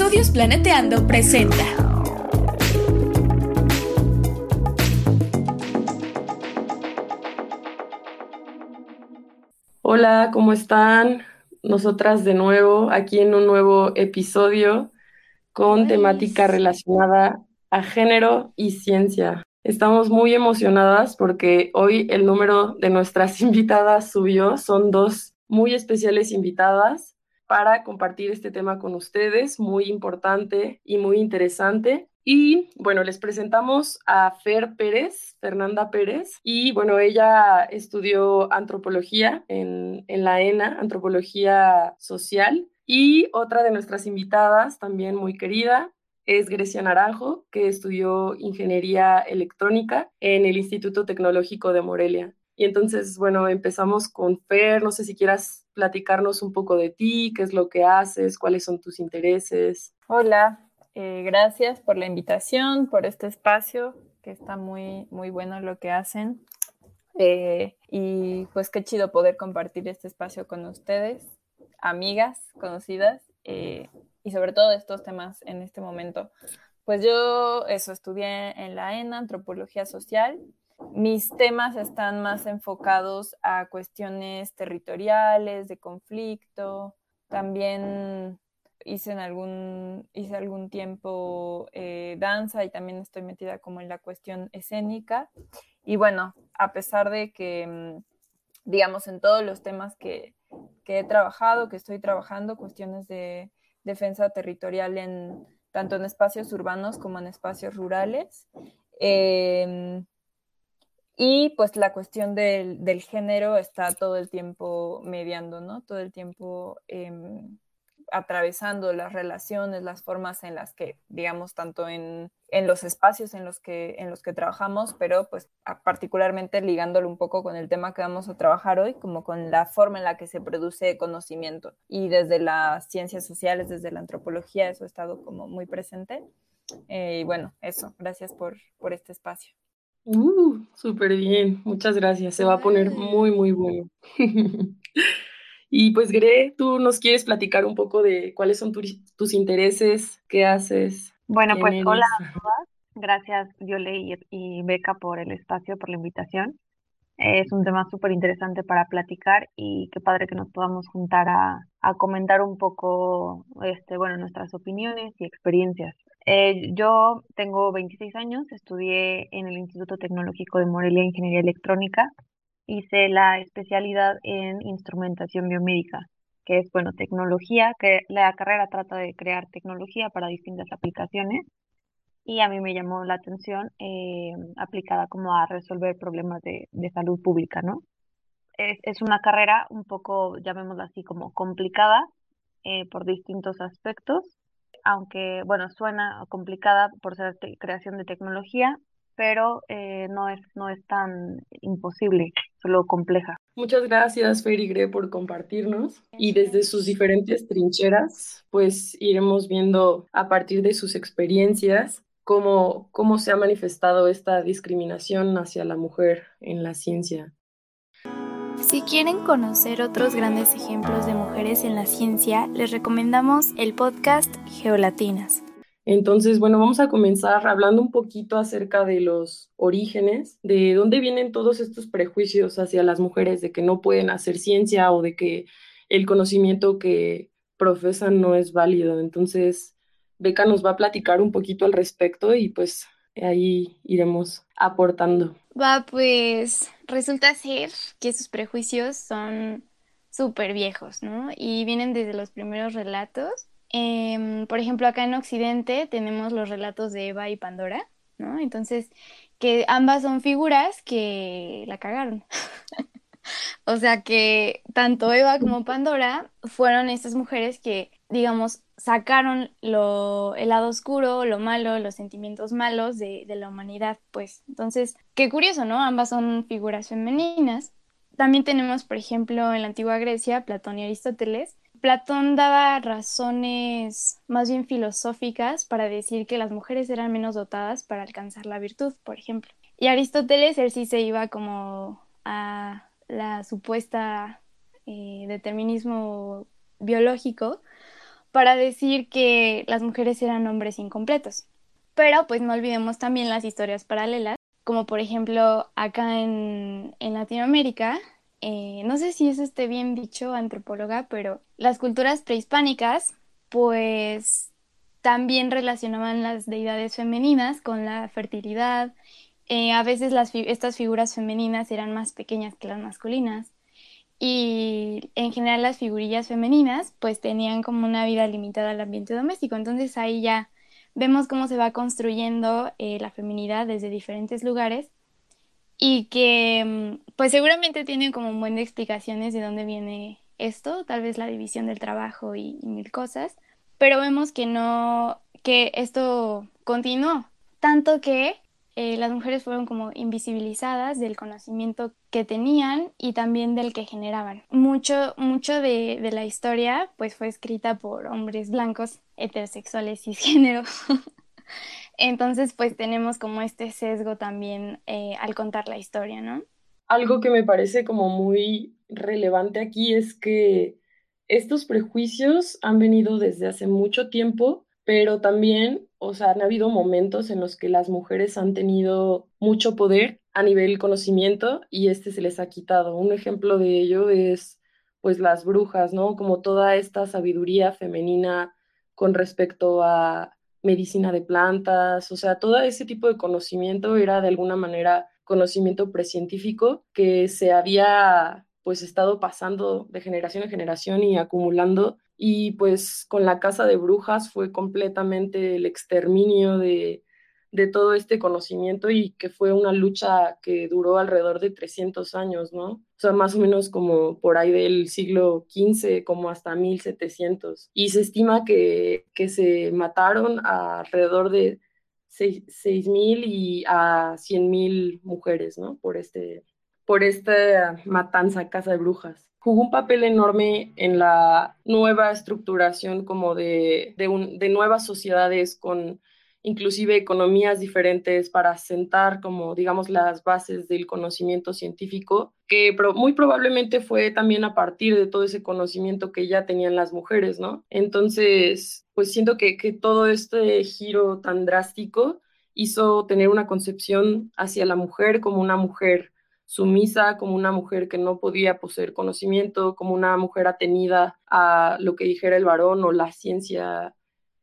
Estudios Planeteando presenta. Hola, ¿cómo están? Nosotras de nuevo aquí en un nuevo episodio con temática relacionada a género y ciencia. Estamos muy emocionadas porque hoy el número de nuestras invitadas subió. Son dos muy especiales invitadas para compartir este tema con ustedes, muy importante y muy interesante. Y bueno, les presentamos a Fer Pérez, Fernanda Pérez, y bueno, ella estudió antropología en, en la ENA, antropología social, y otra de nuestras invitadas, también muy querida, es Grecia Naranjo, que estudió ingeniería electrónica en el Instituto Tecnológico de Morelia. Y entonces, bueno, empezamos con Fer, no sé si quieras platicarnos un poco de ti, qué es lo que haces, cuáles son tus intereses. Hola, eh, gracias por la invitación, por este espacio, que está muy, muy bueno lo que hacen. Eh, y pues qué chido poder compartir este espacio con ustedes, amigas, conocidas, eh, y sobre todo estos temas en este momento. Pues yo eso, estudié en la ENA, antropología social, mis temas están más enfocados a cuestiones territoriales, de conflicto. También hice, en algún, hice algún tiempo eh, danza y también estoy metida como en la cuestión escénica. Y bueno, a pesar de que, mm, digamos, en todos los temas que, que he trabajado, que estoy trabajando, cuestiones de defensa territorial en tanto en espacios urbanos como en espacios rurales. Eh, y pues la cuestión del, del, género está todo el tiempo mediando, ¿no? Todo el tiempo eh, atravesando las relaciones, las formas en las que, digamos, tanto en, en, los espacios en los, que, en los que trabajamos, pero pues particularmente ligándolo un poco con el tema que vamos a trabajar hoy, como con la forma en la que se produce conocimiento. Y desde las ciencias sociales, desde la antropología, eso ha estado como muy presente. Eh, y bueno, eso, gracias por, por este espacio. Uh, súper bien, muchas gracias. Se va a poner muy, muy bueno. y pues, Gre, tú nos quieres platicar un poco de cuáles son tu, tus intereses, qué haces. Bueno, pues eres? hola a todas. Gracias, Viole y, y Beca, por el espacio, por la invitación. Es un tema súper interesante para platicar y qué padre que nos podamos juntar a, a comentar un poco, este, bueno, nuestras opiniones y experiencias. Eh, yo tengo 26 años, estudié en el Instituto Tecnológico de Morelia Ingeniería Electrónica, hice la especialidad en instrumentación biomédica, que es, bueno, tecnología, que la carrera trata de crear tecnología para distintas aplicaciones. Y a mí me llamó la atención eh, aplicada como a resolver problemas de, de salud pública, ¿no? Es, es, una carrera un poco, llamémosla así, como complicada eh, por distintos aspectos, aunque, bueno, suena complicada por ser creación de tecnología, pero eh, no, es, no es tan imposible, solo compleja. Muchas gracias, Ferigre, por compartirnos. Y desde sus diferentes trincheras, pues iremos viendo a partir de sus experiencias cómo, cómo se ha manifestado esta discriminación hacia la mujer en la ciencia. Si quieren conocer otros grandes ejemplos de mujeres en la ciencia, les recomendamos el podcast Geolatinas. Entonces, bueno, vamos a comenzar hablando un poquito acerca de los orígenes, de dónde vienen todos estos prejuicios hacia las mujeres, de que no pueden hacer ciencia o de que el conocimiento que profesan no es válido. Entonces, Beca nos va a platicar un poquito al respecto y pues ahí iremos aportando. Va, pues resulta ser que sus prejuicios son súper viejos, ¿no? Y vienen desde los primeros relatos. Eh, por ejemplo, acá en Occidente tenemos los relatos de Eva y Pandora, ¿no? Entonces, que ambas son figuras que la cagaron. o sea que tanto Eva como Pandora fueron estas mujeres que, digamos, sacaron lo, el lado oscuro, lo malo, los sentimientos malos de, de, la humanidad, pues. Entonces, qué curioso, ¿no? Ambas son figuras femeninas. También tenemos, por ejemplo, en la antigua Grecia, Platón y Aristóteles. Platón daba razones más bien filosóficas para decir que las mujeres eran menos dotadas para alcanzar la virtud, por ejemplo. Y Aristóteles, él sí se iba como a la supuesta eh, determinismo biológico, para decir que las mujeres eran hombres incompletos. Pero pues no olvidemos también las historias paralelas, como por ejemplo acá en, Latinoamérica, eh, no sé si eso esté bien dicho, antropóloga, pero las culturas prehispánicas pues también relacionaban las deidades femeninas con la fertilidad. Eh, a veces estas figuras femeninas eran más pequeñas que las masculinas y en general las figurillas femeninas pues tenían como una vida limitada al ambiente doméstico. Entonces ahí ya vemos cómo se va construyendo eh, la feminidad desde diferentes lugares y que mm, pues seguramente tienen como un buen de explicaciones de dónde viene esto, tal vez la división del trabajo y mil cosas, pero vemos que no, que esto continuó, tanto que eh, las mujeres fueron como invisibilizadas del conocimiento que tenían y también del que generaban. Mucho, mucho de, de la historia pues fue escrita por hombres blancos, heterosexuales, cisgénero. Entonces pues tenemos como este sesgo también eh, al contar la historia, ¿no? Algo que me parece como muy relevante aquí es que estos prejuicios han venido desde hace mucho tiempo pero también, o sea, han habido momentos en los que las mujeres han tenido mucho poder a nivel conocimiento y este se les ha quitado. Un ejemplo de ello es pues las brujas, ¿no? Como toda esta sabiduría femenina con respecto a medicina de plantas, o sea, todo ese tipo de conocimiento era de alguna manera conocimiento precientífico que se había pues estado pasando de generación en generación y acumulando y pues con la casa de brujas fue completamente el exterminio de, todo este conocimiento y que fue una lucha que duró alrededor de 300 años, ¿no? O sea, más o menos como por ahí del siglo XV, como hasta 1700. Y se estima que, que se mataron alrededor de 6.000 y a 100.000 mujeres, ¿no? Por, este, por esta matanza, casa de brujas jugó un papel enorme en la nueva estructuración como de, de, nuevas sociedades con inclusive economías diferentes para sentar como digamos las bases del conocimiento científico que muy probablemente fue también a partir de todo ese conocimiento que ya tenían las mujeres, ¿no? Entonces, pues siento que, que todo este giro tan drástico hizo tener una concepción hacia la mujer como una mujer sumisa, como una mujer que no podía poseer conocimiento, como una mujer atenida a lo que dijera el varón o la ciencia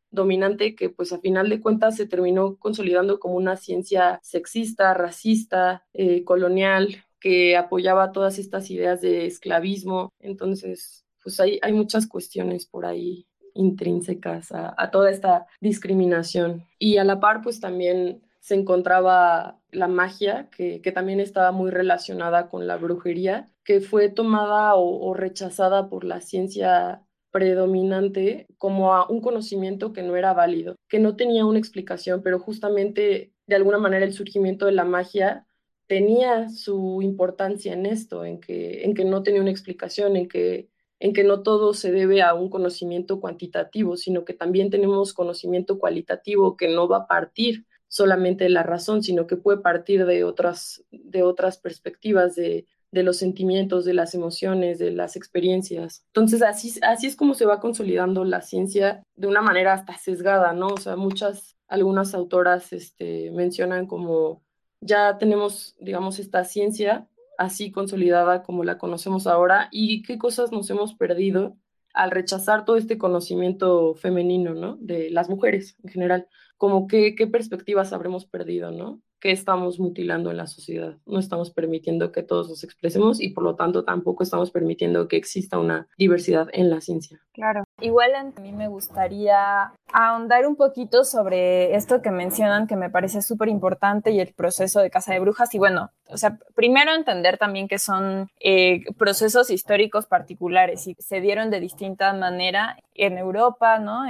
dominante que pues a final de cuentas se terminó consolidando como una ciencia sexista, racista, eh, colonial, que apoyaba todas estas ideas de esclavismo. Entonces, pues hay, hay muchas cuestiones por ahí intrínsecas a, a toda esta discriminación. Y a la par, pues también se encontraba la magia, que, también estaba muy relacionada con la brujería, que fue tomada o, rechazada por la ciencia predominante como un conocimiento que no era válido, que no tenía una explicación, pero justamente de alguna manera el surgimiento de la magia tenía su importancia en esto, en que, en que no tenía una explicación, en que, en que no todo se debe a un conocimiento cuantitativo, sino que también tenemos conocimiento cualitativo que no va a partir solamente la razón, sino que puede partir de otras, de otras perspectivas, de, de los sentimientos, de las emociones, de las experiencias. Entonces, así, así es como se va consolidando la ciencia de una manera hasta sesgada, ¿no? O sea, muchas, algunas autoras este, mencionan como ya tenemos, digamos, esta ciencia así consolidada como la conocemos ahora y qué cosas nos hemos perdido al rechazar todo este conocimiento femenino, ¿no? De las mujeres en general como qué, qué perspectivas habremos perdido, ¿no? ¿Qué estamos mutilando en la sociedad? No estamos permitiendo que todos nos expresemos y por lo tanto tampoco estamos permitiendo que exista una diversidad en la ciencia. Claro. Igual a mí me gustaría ahondar un poquito sobre esto que mencionan que me parece súper importante y el proceso de Casa de Brujas. Y bueno, o sea, primero entender también que son eh, procesos históricos particulares y se dieron de distinta manera en Europa, ¿no?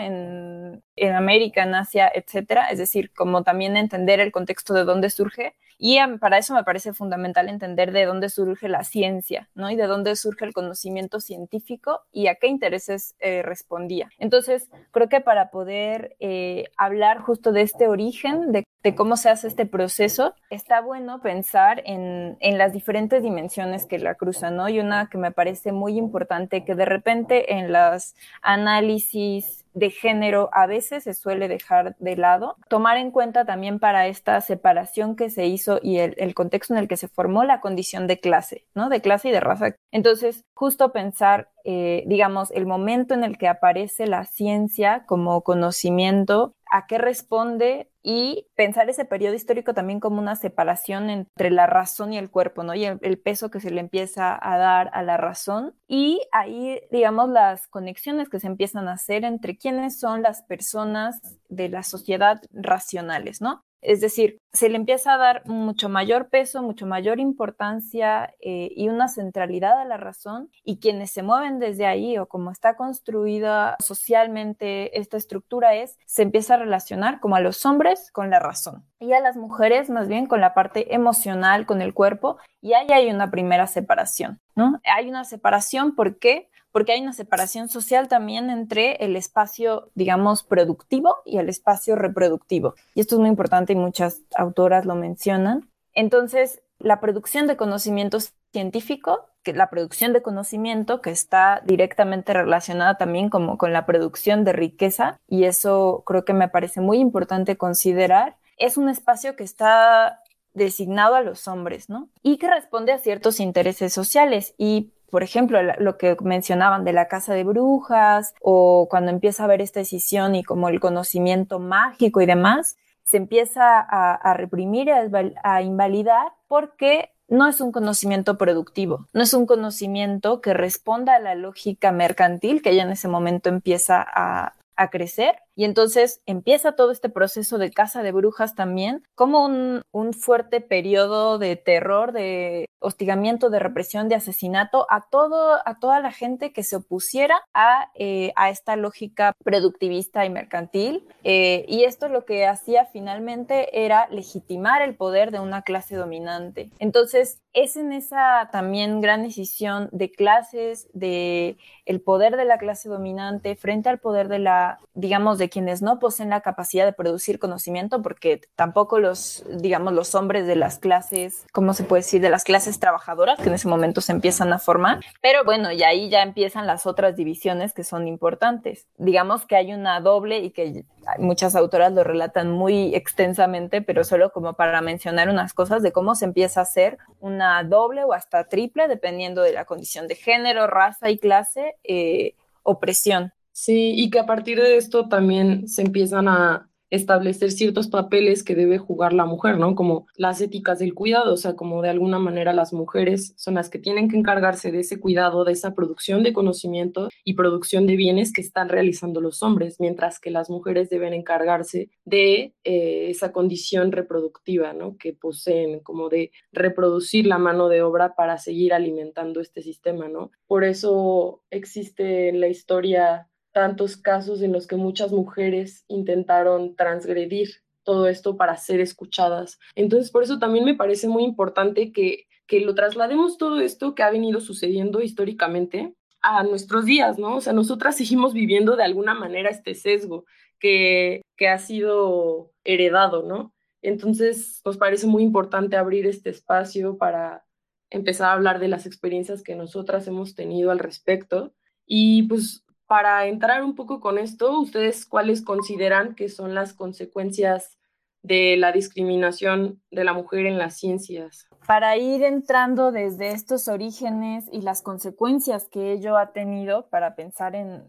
En América, en Asia, etcétera. Es decir, como también entender el contexto de dónde surge y para eso me parece fundamental entender de dónde surge la ciencia, ¿no? Y de dónde surge el conocimiento científico y a qué intereses eh, respondía. Entonces, creo que para poder eh, hablar justo de este origen, de, cómo se hace este proceso, está bueno pensar en, en, las diferentes dimensiones que la cruzan, ¿no? Y una que me parece muy importante, que de repente en los análisis de género a veces se suele dejar de lado. Tomar en cuenta también para esta separación que se hizo y el, contexto en el que se formó la condición de clase, ¿no? De clase y de raza. Entonces, justo pensar, eh, digamos, el momento en el que aparece la ciencia como conocimiento a qué responde y pensar ese periodo histórico también como una separación entre la razón y el cuerpo, ¿no? Y el, peso que se le empieza a dar a la razón y ahí, digamos, las conexiones que se empiezan a hacer entre quiénes son las personas de la sociedad racionales, ¿no? Es decir, se le empieza a dar mucho mayor peso, mucho mayor importancia eh, y una centralidad a la razón y quienes se mueven desde ahí o como está construida socialmente esta estructura es, se empieza a relacionar como a los hombres con la razón y a las mujeres más bien con la parte emocional, con el cuerpo y ahí hay una primera separación, ¿no? Hay una separación, ¿por qué? Porque hay una separación social también entre el espacio, digamos, productivo y el espacio reproductivo. Y esto es muy importante y muchas autoras lo mencionan. Entonces, la producción de conocimiento científico, que la producción de conocimiento que está directamente relacionada también como con la producción de riqueza, y eso creo que me parece muy importante considerar, es un espacio que está designado a los hombres, ¿no? Y que responde a ciertos intereses sociales. Y por ejemplo, lo que mencionaban de la casa de brujas o cuando empieza a haber esta decisión y como el conocimiento mágico y demás, se empieza a, reprimir a, invalidar porque no es un conocimiento productivo, no es un conocimiento que responda a la lógica mercantil que ya en ese momento empieza a crecer y entonces empieza todo este proceso de caza de brujas también como un, fuerte periodo de terror, de hostigamiento, de represión, de asesinato a, todo, a toda la gente que se opusiera a, eh, a esta lógica productivista y mercantil. Eh, y esto lo que hacía finalmente era legitimar el poder de una clase dominante. Entonces, es en esa también gran decisión de clases, de el poder de la clase dominante frente al poder de la, digamos, de quienes no poseen la capacidad de producir conocimiento, porque tampoco los, digamos, los hombres de las clases, ¿cómo se puede decir? De las clases trabajadoras que en ese momento se empiezan a formar. Pero bueno, y ahí ya empiezan las otras divisiones que son importantes. Digamos que hay una doble y que muchas autoras lo relatan muy extensamente, pero solo como para mencionar unas cosas de cómo se empieza a hacer una doble o hasta triple, dependiendo de la condición de género, raza y clase, eh, opresión. Sí, y que a partir de esto también se empiezan a establecer ciertos papeles que debe jugar la mujer, ¿no? Como las éticas del cuidado, o sea, como de alguna manera las mujeres son las que tienen que encargarse de ese cuidado, de esa producción de conocimiento y producción de bienes que están realizando los hombres, mientras que las mujeres deben encargarse de eh, esa condición reproductiva, ¿no? Que poseen, como de reproducir la mano de obra para seguir alimentando este sistema, ¿no? Por eso existe en la historia tantos casos en los que muchas mujeres intentaron transgredir todo esto para ser escuchadas. Entonces, por eso también me parece muy importante que, que lo traslademos todo esto que ha venido sucediendo históricamente a nuestros días, ¿no? O sea, nosotras seguimos viviendo de alguna manera este sesgo que, que ha sido heredado, ¿no? Entonces, nos parece muy importante abrir este espacio para empezar a hablar de las experiencias que nosotras hemos tenido al respecto. Y pues para entrar un poco con esto, ¿ustedes cuáles consideran que son las consecuencias de la discriminación de la mujer en las ciencias? Para ir entrando desde estos orígenes y las consecuencias que ello ha tenido para pensar en,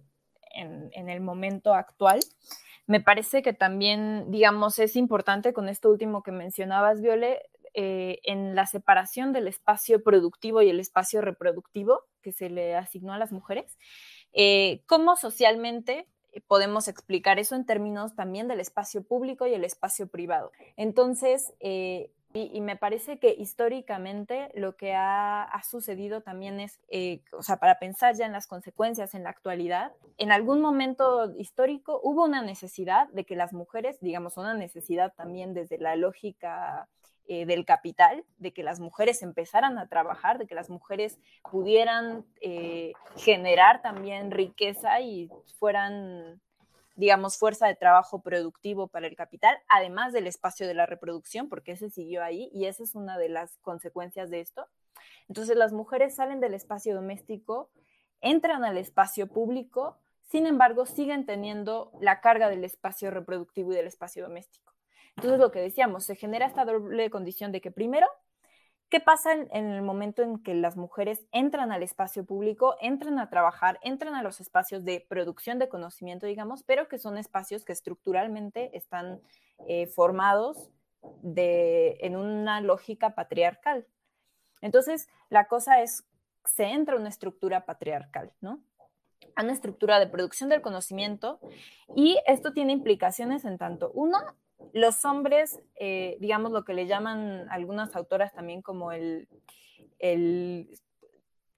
en, el momento actual, me parece que también, digamos, es importante con esto último que mencionabas, Viole, eh, en la separación del espacio productivo y el espacio reproductivo que se le asignó a las mujeres eh, ¿Cómo socialmente podemos explicar eso en términos también del espacio público y el espacio privado? Entonces, eh, y, me parece que históricamente lo que ha, sucedido también es, eh, o sea, para pensar ya en las consecuencias en la actualidad, en algún momento histórico hubo una necesidad de que las mujeres, digamos, una necesidad también desde la lógica eh, del capital, de que las mujeres empezaran a trabajar, de que las mujeres pudieran eh, generar también riqueza y fueran, digamos, fuerza de trabajo productivo para el capital, además del espacio de la reproducción, porque ese siguió ahí y esa es una de las consecuencias de esto. Entonces las mujeres salen del espacio doméstico, entran al espacio público, sin embargo, siguen teniendo la carga del espacio reproductivo y del espacio doméstico. Entonces, lo que decíamos, se genera esta doble condición de que primero, ¿qué pasa en, el momento en que las mujeres entran al espacio público, entran a trabajar, entran a los espacios de producción de conocimiento, digamos, pero que son espacios que estructuralmente están eh, formados de, en una lógica patriarcal? Entonces, la cosa es, se entra a una estructura patriarcal, ¿no? a una estructura de producción del conocimiento y esto tiene implicaciones en tanto, uno, los hombres, eh, digamos lo que le llaman algunas autoras también como el, el,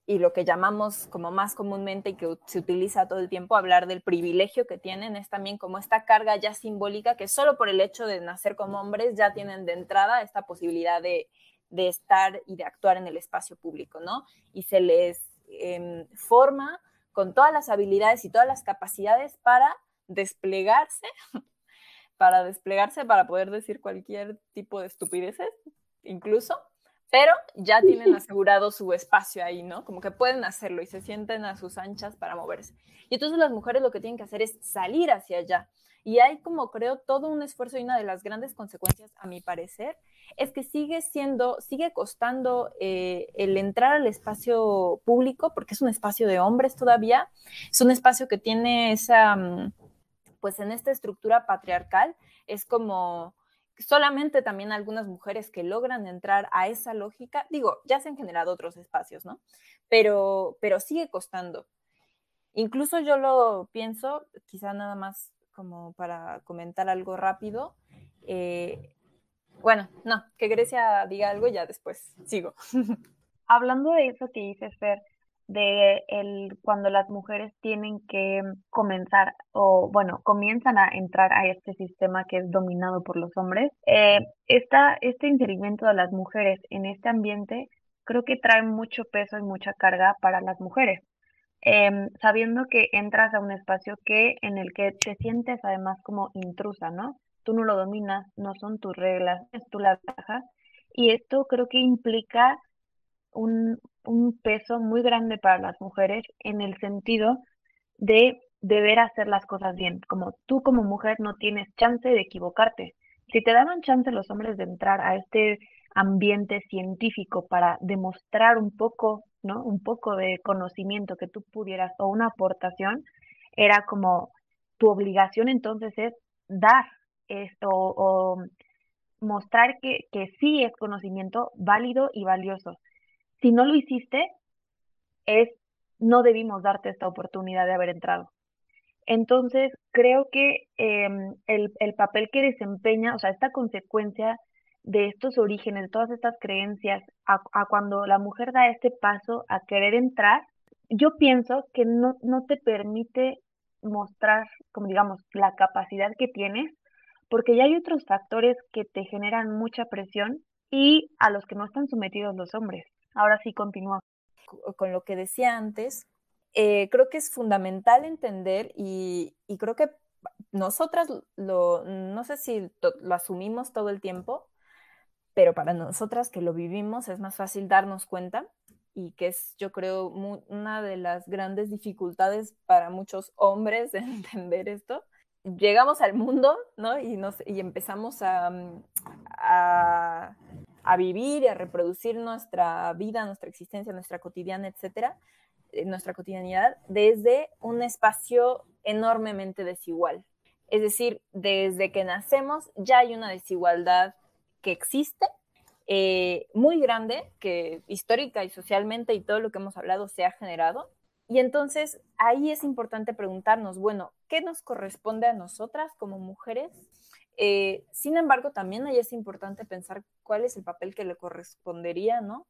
y lo que llamamos como más comúnmente y que se utiliza todo el tiempo, hablar del privilegio que tienen, es también como esta carga ya simbólica que solo por el hecho de nacer como hombres ya tienen de entrada esta posibilidad de, de estar y de actuar en el espacio público, ¿no? Y se les eh, forma con todas las habilidades y todas las capacidades para desplegarse, para desplegarse, para poder decir cualquier tipo de estupideces, incluso, pero ya tienen asegurado su espacio ahí, ¿no? Como que pueden hacerlo y se sienten a sus anchas para moverse. Y entonces las mujeres lo que tienen que hacer es salir hacia allá. Y hay como creo todo un esfuerzo y una de las grandes consecuencias, a mi parecer, es que sigue siendo, sigue costando eh, el entrar al espacio público, porque es un espacio de hombres todavía, es un espacio que tiene esa, mm, pues en esta estructura patriarcal, es como solamente también algunas mujeres que logran entrar a esa lógica, digo, ya se han generado otros espacios, ¿no? Pero, pero sigue costando. Incluso yo lo pienso, quizá nada más como para comentar algo rápido, eh, bueno, no, que Grecia diga algo ya después sigo. Hablando de eso que dices, Fer, de el, cuando las mujeres tienen que comenzar o, bueno, comienzan a entrar a este sistema que es dominado por los hombres, eh, esta, este inserimiento de las mujeres en este ambiente creo que trae mucho peso y mucha carga para las mujeres. Em, sabiendo que entras a un espacio que en el que te sientes además como intrusa, ¿no? tú no lo dominas, no son tus reglas, es las bajas. Y esto creo que implica un, un peso muy grande para las mujeres en el sentido de deber hacer las cosas bien. Como tú como mujer no tienes chance de equivocarte. Si te daban chance los hombres de entrar a este ambiente científico para demostrar un poco, ¿no? Un poco de conocimiento que tú pudieras o una aportación, era como tu obligación entonces es dar, esto, o mostrar que, que sí es conocimiento válido y valioso. Si no lo hiciste, es no debimos darte esta oportunidad de haber entrado. Entonces, creo que em, el, el, papel que desempeña, o sea, esta consecuencia de estos orígenes, de todas estas creencias, a, a, cuando la mujer da este paso a querer entrar, yo pienso que no, no te permite mostrar, como digamos, la capacidad que tienes porque ya hay otros factores que te generan mucha presión y a los que no están sometidos los hombres. Ahora sí continúa. Con lo que decía antes, eh, creo que es fundamental entender y, y, creo que nosotras lo, no sé si lo asumimos todo el tiempo, pero para nosotras que lo vivimos es más fácil darnos cuenta y que es, yo creo, una de las grandes dificultades para muchos hombres de entender esto, llegamos al mundo, ¿no? Y, nos, y empezamos a, mm, a, a, vivir y a reproducir nuestra vida, nuestra existencia, nuestra cotidiana, etcétera, eh, nuestra cotidianidad, desde un espacio enormemente desigual. Es decir, desde que nacemos ya hay una desigualdad que existe, eh, muy grande, que histórica y socialmente y todo lo que hemos hablado se ha generado, y entonces ahí es importante preguntarnos, bueno, ¿qué nos corresponde a nosotras como mujeres? Eh, sin embargo, también ahí es importante pensar cuál es el papel que le correspondería, ¿no?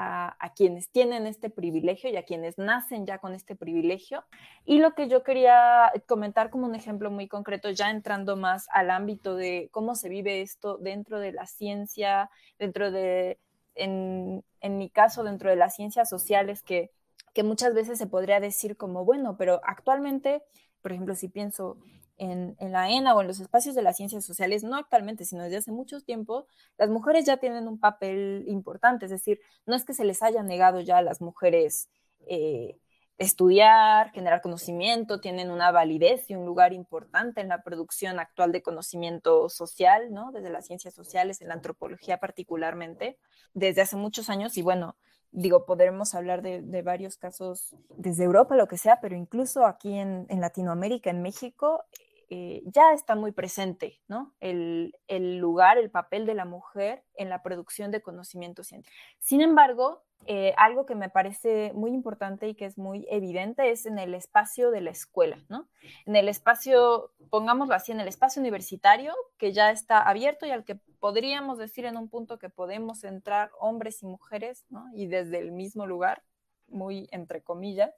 A, quienes tienen este privilegio y a quienes nacen ya con este privilegio. Y lo que yo quería comentar como un ejemplo muy concreto, ya entrando más al ámbito de cómo se vive esto dentro de la ciencia, dentro de, en, en mi caso, dentro de las ciencias sociales, que que muchas veces se podría decir como, bueno, pero actualmente, por ejemplo, si pienso en, en, la ENA o en los espacios de las ciencias sociales, no actualmente, sino desde hace mucho tiempo, las mujeres ya tienen un papel importante, es decir, no es que se les haya negado ya a las mujeres eh, estudiar, generar conocimiento, tienen una validez y un lugar importante en la producción actual de conocimiento social, ¿no? Desde las ciencias sociales, en la antropología particularmente, desde hace muchos años y bueno, digo, podremos hablar de, varios casos desde Europa, lo que sea, pero incluso aquí en, Latinoamérica, en México, eh, ya está muy presente, ¿no? El, el, lugar, el papel de la mujer en la producción de conocimiento científico. Sin embargo, eh, algo que me parece muy importante y que es muy evidente es en el espacio de la escuela, ¿no? En el espacio, pongámoslo así, en el espacio universitario que ya está abierto y al que podríamos decir en un punto que podemos entrar hombres y mujeres, ¿no? Y desde el mismo lugar, muy entre comillas,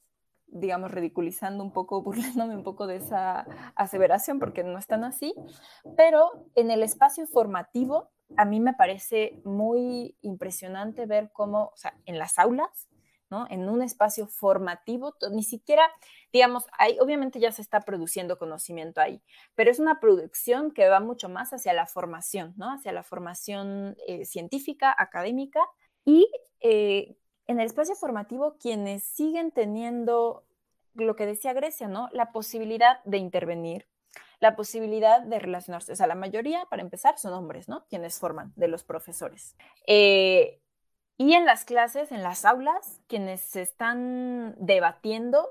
digamos, ridiculizando un poco, burlándome un poco de esa aseveración, porque no están así, pero en el espacio formativo a mí me parece muy impresionante ver cómo, o sea, en las aulas, ¿no? En un espacio formativo, ni siquiera, digamos, ahí obviamente ya se está produciendo conocimiento ahí, pero es una producción que va mucho más hacia la formación, ¿no? Hacia la formación eh, científica, académica y eh, en el espacio formativo quienes siguen teniendo lo que decía Grecia, ¿no? La posibilidad de intervenir, la posibilidad de relacionarse. O sea, la mayoría, para empezar, son hombres, ¿no? Quienes forman de los profesores. Eh, y en las clases, en las aulas, quienes se están debatiendo,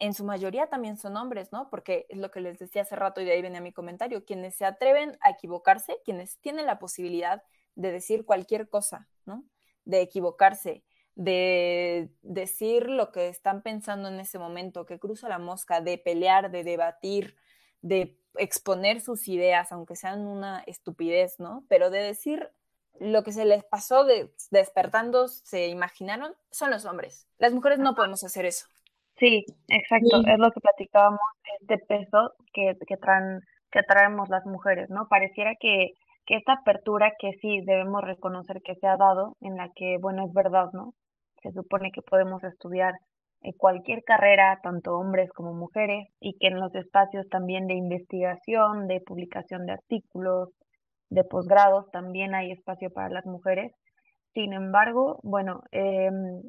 en su mayoría también son hombres, ¿no? Porque es lo que les decía hace rato y de ahí venía mi comentario, quienes se atreven a equivocarse, quienes tienen la posibilidad de decir cualquier cosa, ¿no? De equivocarse, de decir lo que están pensando en ese momento, que cruza la mosca, de pelear, de debatir, de exponer sus ideas, aunque sean una estupidez, ¿no? Pero de decir lo que se les pasó de, despertando, se imaginaron, son los hombres. Las mujeres no podemos hacer eso. Sí, exacto. Es lo que platicábamos, este peso que, que, traen, que traemos las mujeres, ¿no? Pareciera que, que esta apertura que sí debemos reconocer que se ha dado, en la que, bueno, es verdad, ¿no? Se supone que podemos estudiar cualquier carrera, tanto hombres como mujeres, y que en los espacios también de investigación, de publicación de artículos, de posgrados, también hay espacio para las mujeres. Sin embargo, bueno, em,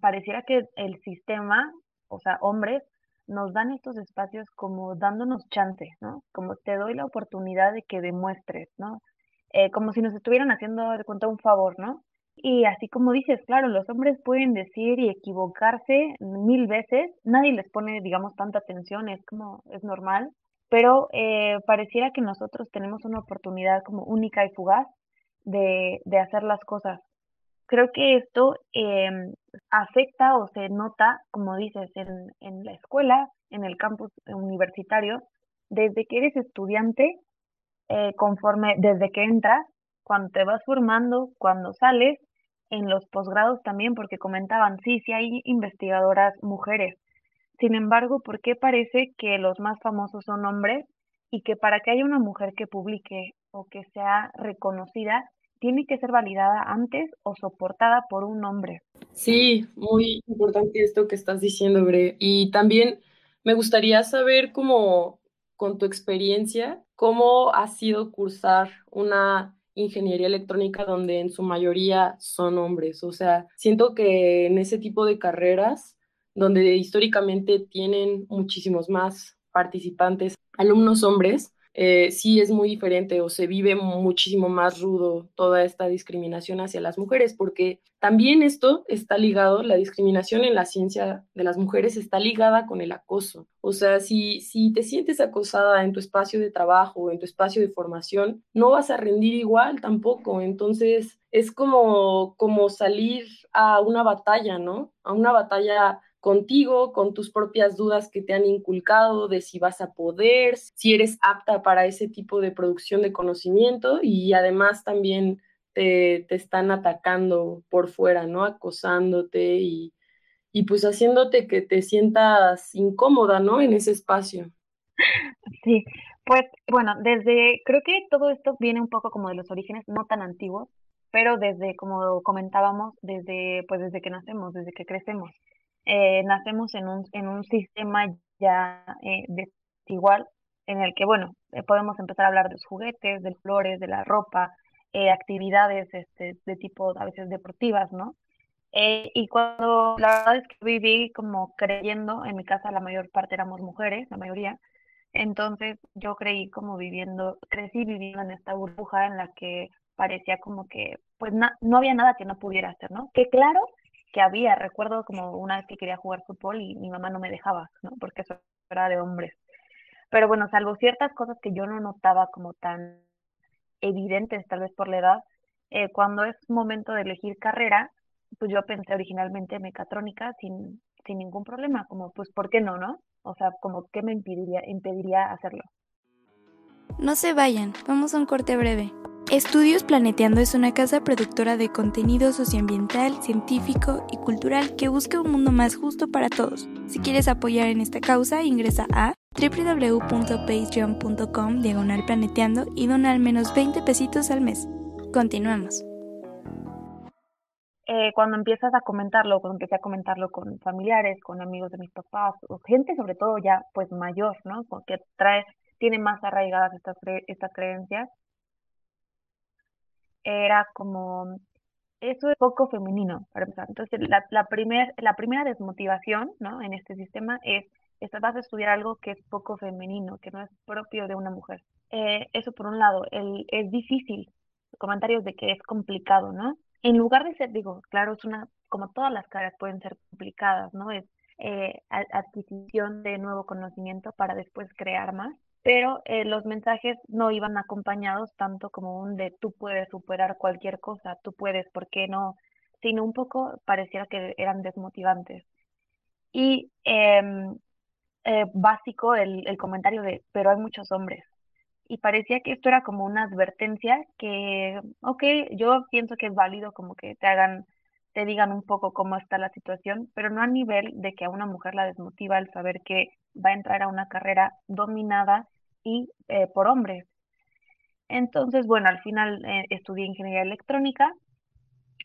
pareciera que el sistema, o sea, hombres, nos dan estos espacios como dándonos chance, ¿no? Como te doy la oportunidad de que demuestres, ¿no? Eh, como si nos estuvieran haciendo de cuenta un favor, ¿no? Y así como dices, claro, los hombres pueden decir y equivocarse mil veces, nadie les pone, digamos, tanta atención, es como, es normal, pero eh, pareciera que nosotros tenemos una oportunidad como única y fugaz de, de hacer las cosas. Creo que esto em, afecta o se nota, como dices, en, en la escuela, en el campus universitario, desde que eres estudiante, eh, conforme, desde que entras, cuando te vas formando, cuando sales, en los posgrados también, porque comentaban, sí, sí hay investigadoras mujeres. Sin embargo, ¿por qué parece que los más famosos son hombres y que para que haya una mujer que publique o que sea reconocida, tiene que ser validada antes o soportada por un hombre? Sí, muy importante esto que estás diciendo, Bre. Y también me gustaría saber cómo, con tu experiencia, cómo ha sido cursar una ingeniería electrónica donde en su mayoría son hombres. O sea, siento que en ese tipo de carreras, donde históricamente tienen muchísimos más participantes, alumnos hombres, eh, sí es muy diferente o se vive muchísimo más rudo toda esta discriminación hacia las mujeres, porque también esto está ligado, la discriminación en la ciencia de las mujeres está ligada con el acoso. O sea, si, si te sientes acosada en tu espacio de trabajo o en tu espacio de formación, no vas a rendir igual tampoco. Entonces, es como, como salir a una batalla, ¿no? A una batalla contigo, con tus propias dudas que te han inculcado de si vas a poder, si eres apta para ese tipo de producción de conocimiento y además también te, te están atacando por fuera, ¿no? Acosándote y, y pues haciéndote que te sientas incómoda, ¿no? En ese espacio. Sí, pues bueno, desde, creo que todo esto viene un poco como de los orígenes no tan antiguos, pero desde, como comentábamos, desde, pues desde que nacemos, desde que crecemos. Eh, nacemos en un, en un sistema ya eh, desigual en el que, bueno, eh, podemos empezar a hablar de los juguetes, de flores, de la ropa, actividades este, de tipo a veces deportivas, ¿no? Eh, y cuando la verdad es que viví como creyendo, en mi casa la mayor parte éramos mujeres, la mayoría, entonces yo creí como viviendo, crecí viviendo en esta burbuja en la que parecía como que pues no había nada que no pudiera hacer, ¿no? Que claro que había, recuerdo como una vez que quería jugar fútbol y mi mamá no me dejaba, ¿no? Porque eso era de hombres. Pero bueno, salvo ciertas cosas que yo no notaba como tan evidentes, tal vez por la edad, eh, cuando es momento de elegir carrera, pues yo pensé originalmente mecatrónica sin, sin ningún problema, como pues, ¿por qué no, no? O sea, como, ¿qué me impediría, impediría hacerlo? No se vayan, vamos a un corte breve. Estudios Planeteando es una casa productora de contenido socioambiental, científico y cultural que busca un mundo más justo para todos. Si quieres apoyar en esta causa, ingresa a www.patreon.com diagonal planeteando y dona al menos 20 pesitos al mes. Continuamos. Eh, cuando empiezas a comentarlo, cuando empecé a comentarlo con familiares, con amigos de mis papás, o gente sobre todo ya pues mayor, ¿no? Porque trae, tiene más arraigadas estas, estas creencias, era como, eso es poco femenino, para empezar. Entonces, la, la, primer, la primera desmotivación, ¿no? En este sistema es, vas a estudiar algo que es poco femenino, que no es propio de una mujer. Eh, eso por un lado, el, es difícil, comentarios de que es complicado, ¿no? En lugar de ser, digo, claro, es una, como todas las caras pueden ser complicadas, ¿no? Es eh, adquisición de nuevo conocimiento para después crear más pero eh, los mensajes no iban acompañados tanto como un de tú puedes superar cualquier cosa, tú puedes, ¿por qué no? Sino un poco pareciera que eran desmotivantes. Y em, eh, básico el, el comentario de, pero hay muchos hombres. Y parecía que esto era como una advertencia que, ok, yo pienso que es válido como que te hagan, te digan un poco cómo está la situación, pero no a nivel de que a una mujer la desmotiva el saber que va a entrar a una carrera dominada y eh, por hombres. Entonces, bueno, al final eh, estudié ingeniería electrónica,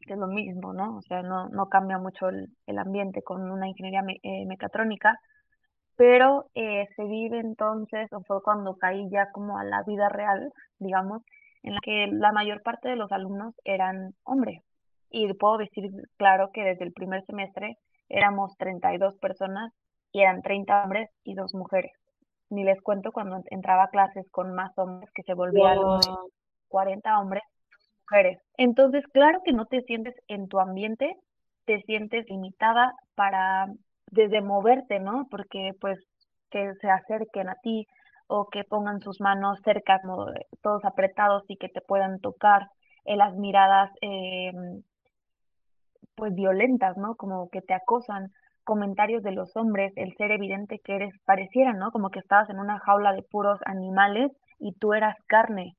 que es lo mismo, ¿no? O sea, no, no cambia mucho el, ambiente con una ingeniería eh, mecatrónica, pero se vive entonces, o fue cuando caí ya como a la vida real, digamos, en la que la mayor parte de los alumnos eran hombres. Y puedo decir, claro, que desde el primer semestre éramos 32 personas y eran 30 hombres y dos mujeres. Ni les cuento cuando entraba a clases con más hombres que se volvían 40 hombres y mujeres. Entonces, claro que no te sientes en tu ambiente, te sientes limitada para desde moverte, ¿no? Porque pues que se acerquen a ti o que pongan sus manos cerca, como todos apretados y que te puedan tocar, en las miradas eh, pues violentas, ¿no? Como que te acosan comentarios de los hombres, el ser evidente que eres, pareciera, ¿no? Como que estabas en una jaula de puros animales y tú eras carne.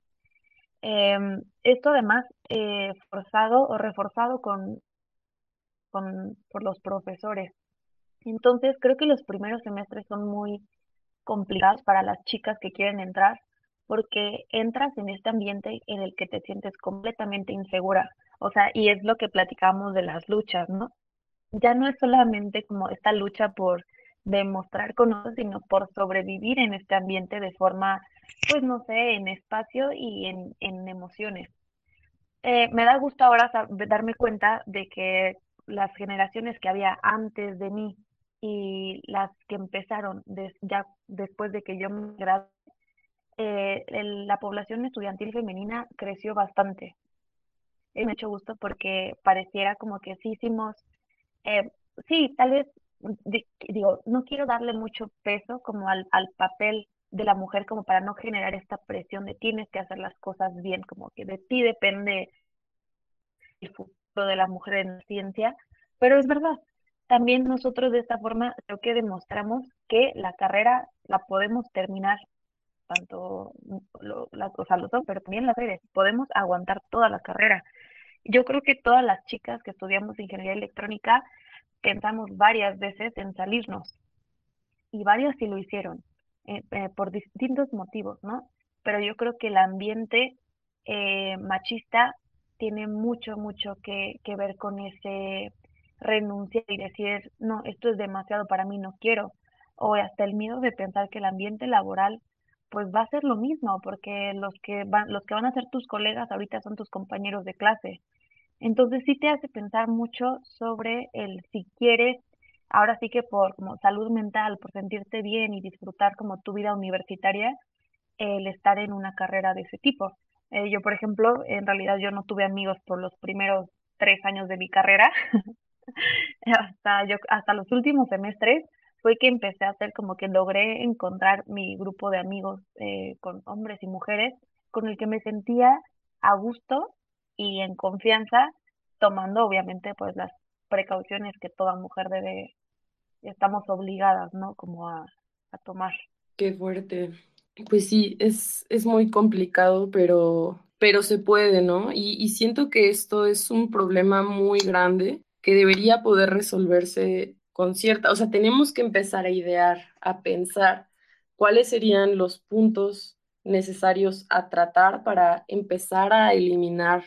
Em, esto además eh, forzado o reforzado con, con, por los profesores. Entonces creo que los primeros semestres son muy complicados para las chicas que quieren entrar porque entras en este ambiente en el que te sientes completamente insegura. O sea, y es lo que platicamos de las luchas, ¿no? Ya no es solamente como esta lucha por demostrar conocimiento, sino por sobrevivir en este ambiente de forma, pues no sé, en espacio y en, en emociones. Eh, me da gusto ahora darme cuenta de que las generaciones que había antes de mí y las que empezaron ya después de que yo me gradué, eh, la población estudiantil femenina creció bastante. Me ha hecho gusto porque pareciera como que sí hicimos eh, sí, tal vez, digo, no quiero darle mucho peso como al, al papel de la mujer como para no generar esta presión de tienes que hacer las cosas bien, como que de ti depende el futuro de la mujer en la ciencia, pero es verdad, también nosotros de esta forma creo que demostramos que la carrera la podemos terminar, tanto lo, las, o sea, los hombres, pero también las mujeres, podemos aguantar toda la carrera. Yo creo que todas las chicas que estudiamos ingeniería electrónica pensamos varias veces en salirnos y varias sí lo hicieron eh, eh, por distintos motivos, ¿no? Pero yo creo que el ambiente eh, machista tiene mucho, mucho que, que ver con ese renunciar y decir, no, esto es demasiado para mí, no quiero. O hasta el miedo de pensar que el ambiente laboral pues va a ser lo mismo, porque los que van, los que van a ser tus colegas ahorita son tus compañeros de clase Entonces sí te hace pensar mucho sobre el si quieres, ahora sí que por como salud mental, por sentirte bien y disfrutar como tu vida universitaria, el estar en una carrera de ese tipo. Eh, yo, por ejemplo, en realidad yo no tuve amigos por los primeros tres años de mi carrera. hasta, yo, hasta los últimos semestres fue que empecé a hacer como que logré encontrar mi grupo de amigos eh, con hombres y mujeres con el que me sentía a gusto y en confianza, tomando obviamente pues las precauciones que toda mujer debe, estamos obligadas, ¿no? Como a, tomar. Qué fuerte. Pues sí, es, es muy complicado, pero, pero se puede, ¿no? Y siento que esto es un problema muy grande que debería poder resolverse con cierta, o sea, tenemos que empezar a idear, a pensar cuáles serían los puntos necesarios a tratar para empezar a eliminar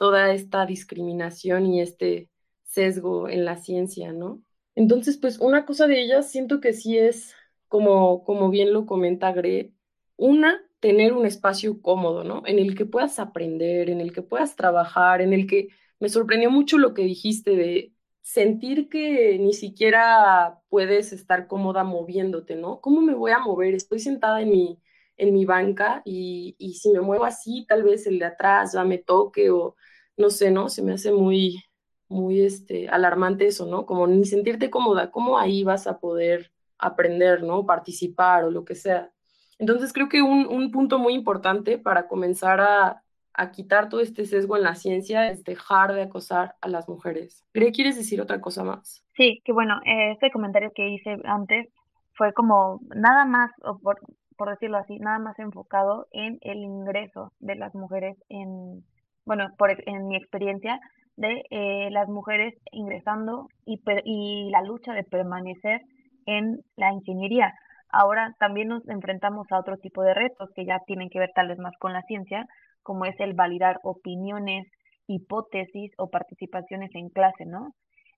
toda esta discriminación y este sesgo en la ciencia, ¿no? Entonces, pues una cosa de ellas siento que sí es, como, como bien lo comenta Gre, una, tener un espacio cómodo, ¿no? En el que puedas aprender, en el que puedas trabajar, en el que me sorprendió mucho lo que dijiste de sentir que ni siquiera puedes estar cómoda moviéndote, ¿no? ¿Cómo me voy a mover? Estoy sentada en mi, en mi banca y, y si me muevo así, tal vez el de atrás ya me toque o no sé, ¿no? Se me hace muy, muy este, alarmante eso, ¿no? Como ni sentirte cómoda, ¿cómo ahí vas a poder aprender, ¿no? Participar o lo que sea. Entonces creo que un, un punto muy importante para comenzar a, a, quitar todo este sesgo en la ciencia es dejar de acosar a las mujeres. ¿quieres decir otra cosa más? Sí, que bueno, este comentario que hice antes fue como nada más, por, por decirlo así, nada más enfocado en el ingreso de las mujeres en, bueno, por, en mi experiencia, de eh, las mujeres ingresando y, y la lucha de permanecer en la ingeniería Ahora también nos enfrentamos a otro tipo de retos que ya tienen que ver tal vez más con la ciencia, como es el validar opiniones, hipótesis o participaciones en clase, ¿no?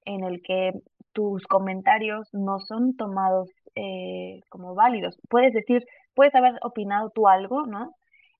En el que tus comentarios no son tomados eh, como válidos. Puedes decir, puedes haber opinado tú algo, ¿no?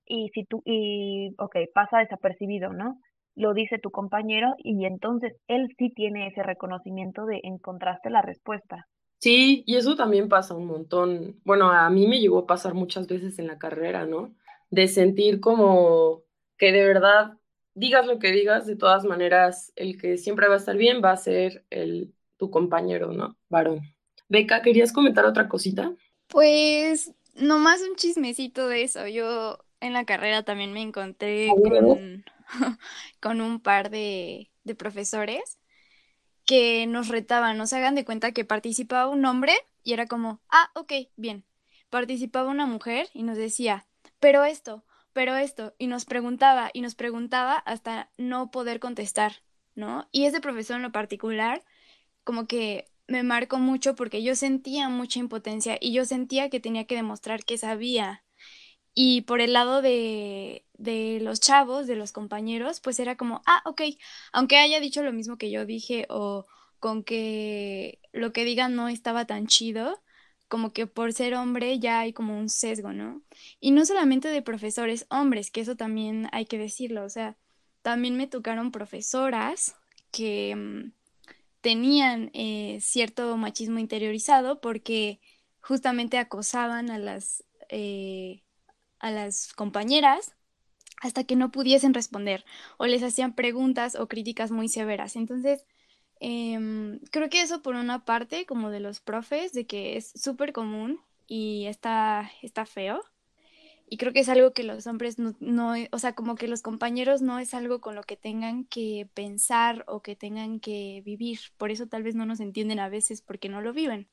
Y si tú, y, ok, pasa desapercibido, ¿no? Lo dice tu compañero y entonces él sí tiene ese reconocimiento de encontraste la respuesta. Sí, y eso también pasa un montón. Bueno, a mí me llegó a pasar muchas veces en la carrera, ¿no? De sentir como que de verdad, digas lo que digas, de todas maneras, el que siempre va a estar bien va a ser el, tu compañero, ¿no? Varón. Beca, ¿querías comentar otra cosita? Pues nomás un chismecito de eso. Yo en la carrera también me encontré con, con un par de, de profesores que nos retaban, nos hagan de cuenta que participaba un hombre y era como, ah, ok, bien. Participaba una mujer y nos decía, pero esto, pero esto, y nos preguntaba y nos preguntaba hasta no poder contestar, ¿no? Y ese profesor en lo particular, como que me marcó mucho porque yo sentía mucha impotencia y yo sentía que tenía que demostrar que sabía. Y por el lado de, de los chavos, de los compañeros, pues era como, ah, ok, aunque haya dicho lo mismo que yo dije o con que lo que digan no estaba tan chido, como que por ser hombre ya hay como un sesgo, ¿no? Y no solamente de profesores hombres, que eso también hay que decirlo, o sea, también me tocaron profesoras que mm, tenían eh, cierto machismo interiorizado porque justamente acosaban a las, eh, a las compañeras hasta que no pudiesen responder o les hacían preguntas o críticas muy severas. Entonces, em, creo que eso por una parte, como de los profes, de que es súper común y está, está feo. Y creo que es algo que los hombres no, no, o sea, como que los compañeros no es algo con lo que tengan que pensar o que tengan que vivir. Por eso tal vez no nos entienden a veces porque no lo viven.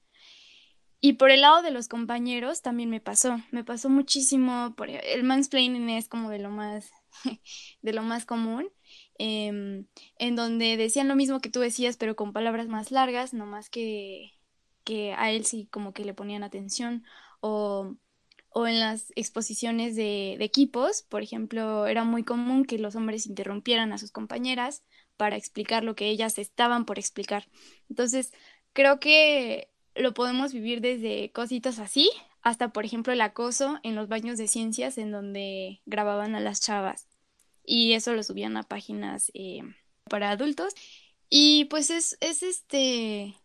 Y por el lado de los compañeros también me pasó, me pasó muchísimo, por, e, el mansplaining es como de lo más, de lo más común, em, en donde decían lo mismo que tú decías, pero con palabras más largas, no más que, que a él sí como que le ponían atención, o, o en las exposiciones de, de equipos, por ejemplo, era muy común que los hombres interrumpieran a sus compañeras para explicar lo que ellas estaban por explicar. Entonces, creo que lo podemos vivir desde cositas así hasta, por ejemplo, el acoso en los baños de ciencias en donde grababan a las chavas y eso lo subían a páginas, eh, para adultos. Y pues es, es este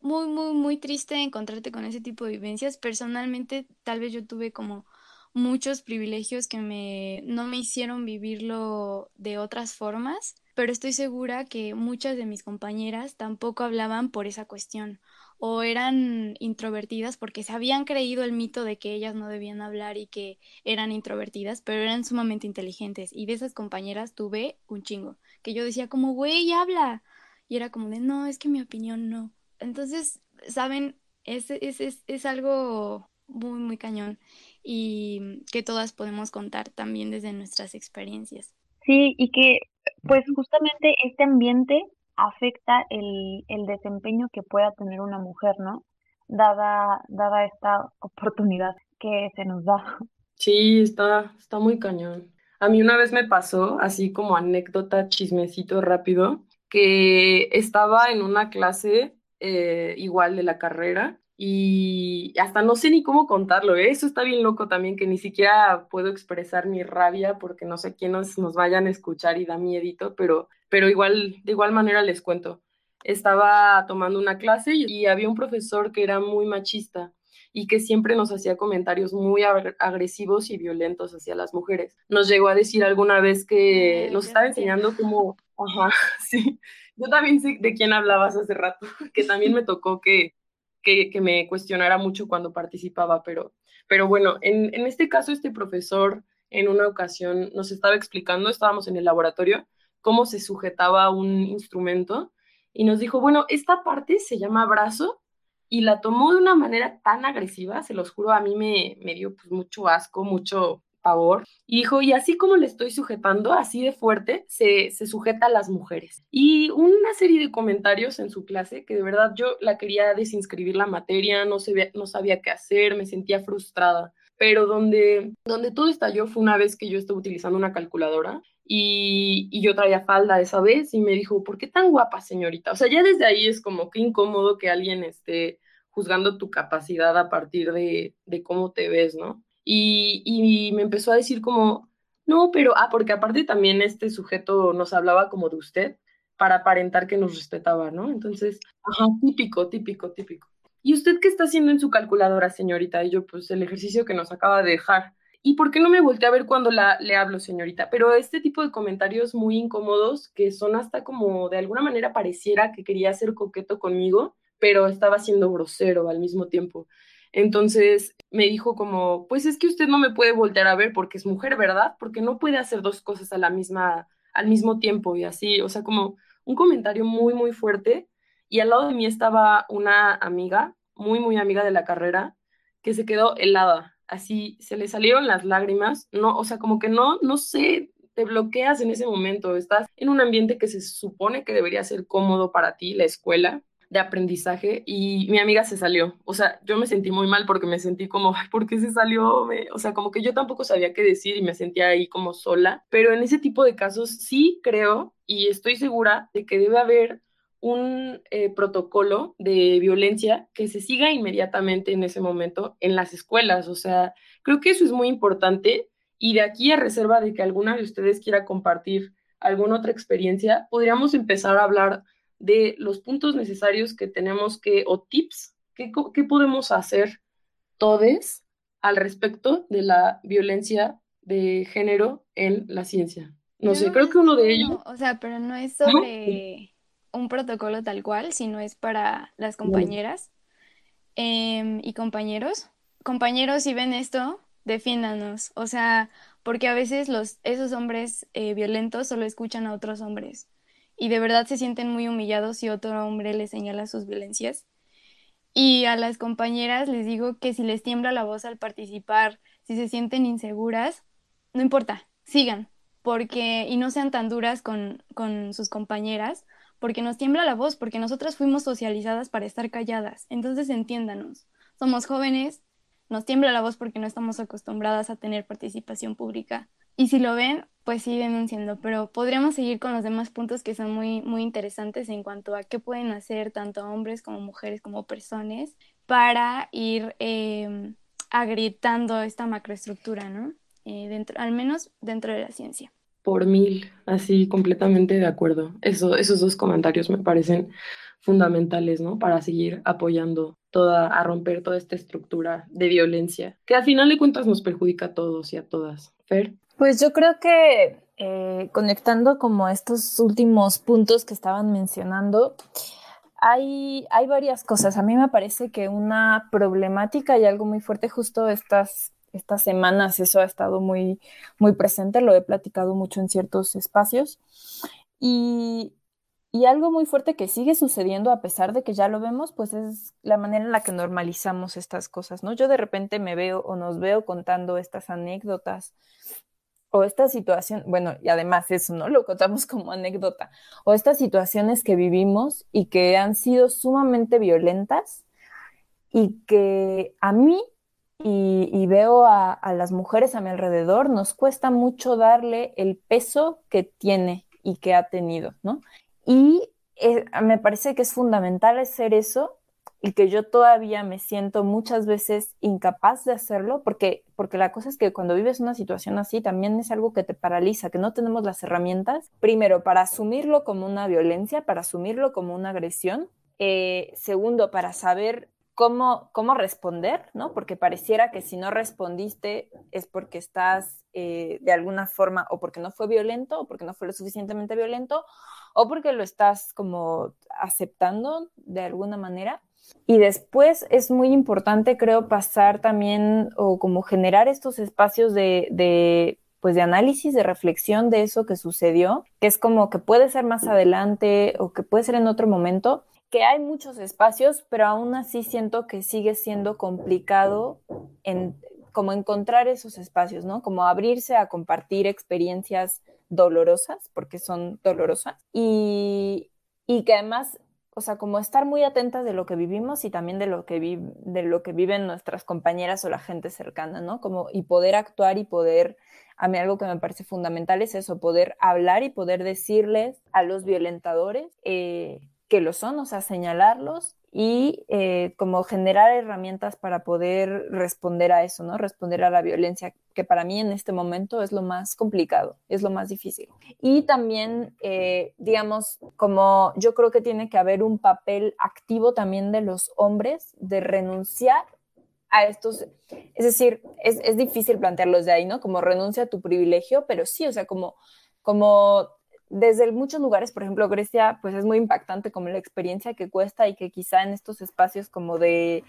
muy, muy, muy triste encontrarte con ese tipo de vivencias. Personalmente, tal vez yo tuve como muchos privilegios que me, no me hicieron vivirlo de otras formas, pero estoy segura que muchas de mis compañeras tampoco hablaban por esa cuestión o eran introvertidas porque se habían creído el mito de que ellas no debían hablar y que eran introvertidas, pero eran sumamente inteligentes y de esas compañeras tuve un chingo, que yo decía como, güey, habla. Y era como de, no, es que mi opinión no. Entonces, ¿saben? Es, es, es, es algo muy, muy cañón y que todas podemos contar también desde nuestras experiencias. Sí, y que pues justamente este ambiente afecta el, desempeño que pueda tener una mujer, ¿no? Dada, dada esta oportunidad que se nos da. Sí, está, está muy cañón. A mí una vez me pasó, así como anécdota, chismecito rápido, que estaba en una clase eh, igual de la carrera y hasta no sé ni cómo contarlo, ¿eh? eso está bien loco también, que ni siquiera puedo expresar mi rabia porque no sé quiénes nos vayan a escuchar y da miedito, pero, pero igual, de igual manera les cuento. Estaba tomando una clase y había un profesor que era muy machista y que siempre nos hacía comentarios muy agresivos y violentos hacia las mujeres. Nos llegó a decir alguna vez que nos estaba enseñando cómo, ajá, sí, yo también sé de quién hablabas hace rato, que también me tocó que que, me cuestionara mucho cuando participaba, pero, pero bueno, en, en este caso este profesor en una ocasión nos estaba explicando, estábamos en el laboratorio, cómo se sujetaba un instrumento y nos dijo, bueno, esta parte se llama brazo y la tomó de una manera tan agresiva, se los juro, a mí me, me dio pues, mucho asco, mucho, favor. Y dijo, y así como le estoy sujetando, así de fuerte, se, se sujeta a las mujeres. Y una serie de comentarios en su clase que de verdad yo la quería desinscribir la materia, no, se, no sabía qué hacer, me sentía frustrada. Pero donde, donde todo estalló fue una vez que yo estaba utilizando una calculadora y, y, yo traía falda esa vez y me dijo, ¿por qué tan guapa, señorita? O sea, ya desde ahí es como que incómodo que alguien esté juzgando tu capacidad a partir de, de cómo te ves, ¿no? Y, me empezó a decir como, no, pero, ah, porque aparte también este sujeto nos hablaba como de usted para aparentar que nos respetaba, ¿no? Entonces, ajá, típico, típico, típico. ¿Y usted qué está haciendo en su calculadora, señorita? Y yo, pues el ejercicio que nos acaba de dejar. ¿Y por qué no me volteé a ver cuando la, le hablo, señorita? Pero este tipo de comentarios muy incómodos que son hasta como de alguna manera pareciera que quería ser coqueto conmigo, pero estaba siendo grosero al mismo tiempo. Entonces me dijo como, pues es que usted no me puede voltear a ver porque es mujer, ¿verdad? Porque no puede hacer dos cosas a la misma, al mismo tiempo y así, o sea, como un comentario muy, muy fuerte. Y al lado de mí estaba una amiga, muy, muy amiga de la carrera, que se quedó helada, así se le salieron las lágrimas, no, o sea, como que no, no sé, te bloqueas en ese momento, estás en un ambiente que se supone que debería ser cómodo para ti, la escuela, de aprendizaje y mi amiga se salió. O sea, yo me sentí muy mal porque me sentí como, ay, ¿por qué se salió? o sea, como que yo tampoco sabía qué decir y me sentía ahí como sola. Pero en ese tipo de casos sí creo y estoy segura de que debe haber un eh, protocolo de violencia que se siga inmediatamente en ese momento en las escuelas. O sea, creo que eso es muy importante y de aquí a reserva de que alguna de ustedes quiera compartir alguna otra experiencia, podríamos empezar a hablar de los puntos necesarios que tenemos que, o tips, que, podemos hacer todos al respecto de la violencia de género en la ciencia. No sé, creo que uno de ellos... O sea, pero no es sobre un protocolo tal cual, sino es para las compañeras em, y compañeros. Compañeros, si ven esto, defiéndanos. O sea, porque a veces los, esos hombres eh, violentos solo escuchan a otros hombres y de verdad se sienten muy humillados si otro hombre les señala sus violencias. Y a las compañeras les digo que si les tiembla la voz al participar, si se sienten inseguras, no importa, sigan, porque y no sean tan duras con, con sus compañeras, porque nos tiembla la voz, porque nosotras fuimos socializadas para estar calladas. Entonces entiéndanos, somos jóvenes, nos tiembla la voz porque no estamos acostumbradas a tener participación pública. Y si lo ven, pues sí denunciando, pero podríamos seguir con los demás puntos que son muy, muy interesantes en cuanto a qué pueden hacer tanto hombres como mujeres como personas para ir eh, agrietando esta macroestructura, ¿no? Eh, al menos dentro de la ciencia. Por mil, así completamente de acuerdo. Eso, esos dos comentarios me parecen fundamentales, ¿no? Para seguir apoyando toda, a romper toda esta estructura de violencia, que al final de cuentas nos perjudica a todos y a todas. Fer. Pues yo creo que eh, conectando como estos últimos puntos que estaban mencionando, hay, hay varias cosas. A mí me parece que una problemática y algo muy fuerte justo estas, estas semanas, eso ha estado muy, muy presente, lo he platicado mucho en ciertos espacios. Y y algo muy fuerte que sigue sucediendo a pesar de que ya lo vemos, pues es la manera en la que normalizamos estas cosas, ¿no? Yo de repente me veo o nos veo contando estas anécdotas o esta situación, bueno, y además eso, ¿no? Lo contamos como anécdota, o estas situaciones que vivimos y que han sido sumamente violentas y que a mí y, veo a, las mujeres a mi alrededor, nos cuesta mucho darle el peso que tiene y que ha tenido, ¿no? Y eh, me parece que es fundamental hacer eso y que yo todavía me siento muchas veces incapaz de hacerlo, porque, porque la cosa es que cuando vives una situación así también es algo que te paraliza, que no tenemos las herramientas, primero, para asumirlo como una violencia, para asumirlo como una agresión, eh, segundo, para saber cómo, cómo responder, ¿no? Porque pareciera que si no respondiste es porque estás eh, de alguna forma o porque no fue violento o porque no fue lo suficientemente violento o porque lo estás como aceptando de alguna manera. Y después es muy importante, creo, pasar también o como generar estos espacios de, de pues de análisis, de reflexión de eso que sucedió, que es como que puede ser más adelante o que puede ser en otro momento, que hay muchos espacios, pero aún así siento que sigue siendo complicado en como encontrar esos espacios, ¿no? Como abrirse a compartir experiencias dolorosas, porque son dolorosas, y, y que además, o sea, como estar muy atentas de lo que vivimos y también de lo que, de lo que viven nuestras compañeras o la gente cercana, ¿no? Como, y poder actuar y poder, a mí algo que me parece fundamental es eso, poder hablar y poder decirles a los violentadores, eh, que lo son, o sea, señalarlos y eh, como generar herramientas para poder responder a eso, ¿no? Responder a la violencia, que para mí en este momento es lo más complicado, es lo más difícil. Y también, eh, digamos, como yo creo que tiene que haber un papel activo también de los hombres de renunciar a estos, es decir, es, es difícil plantearlos de ahí, ¿no? Como renuncia a tu privilegio, pero sí, o sea, como, como desde muchos lugares, por ejemplo, Grecia, pues es muy impactante como la experiencia que cuesta y que quizá en estos espacios como de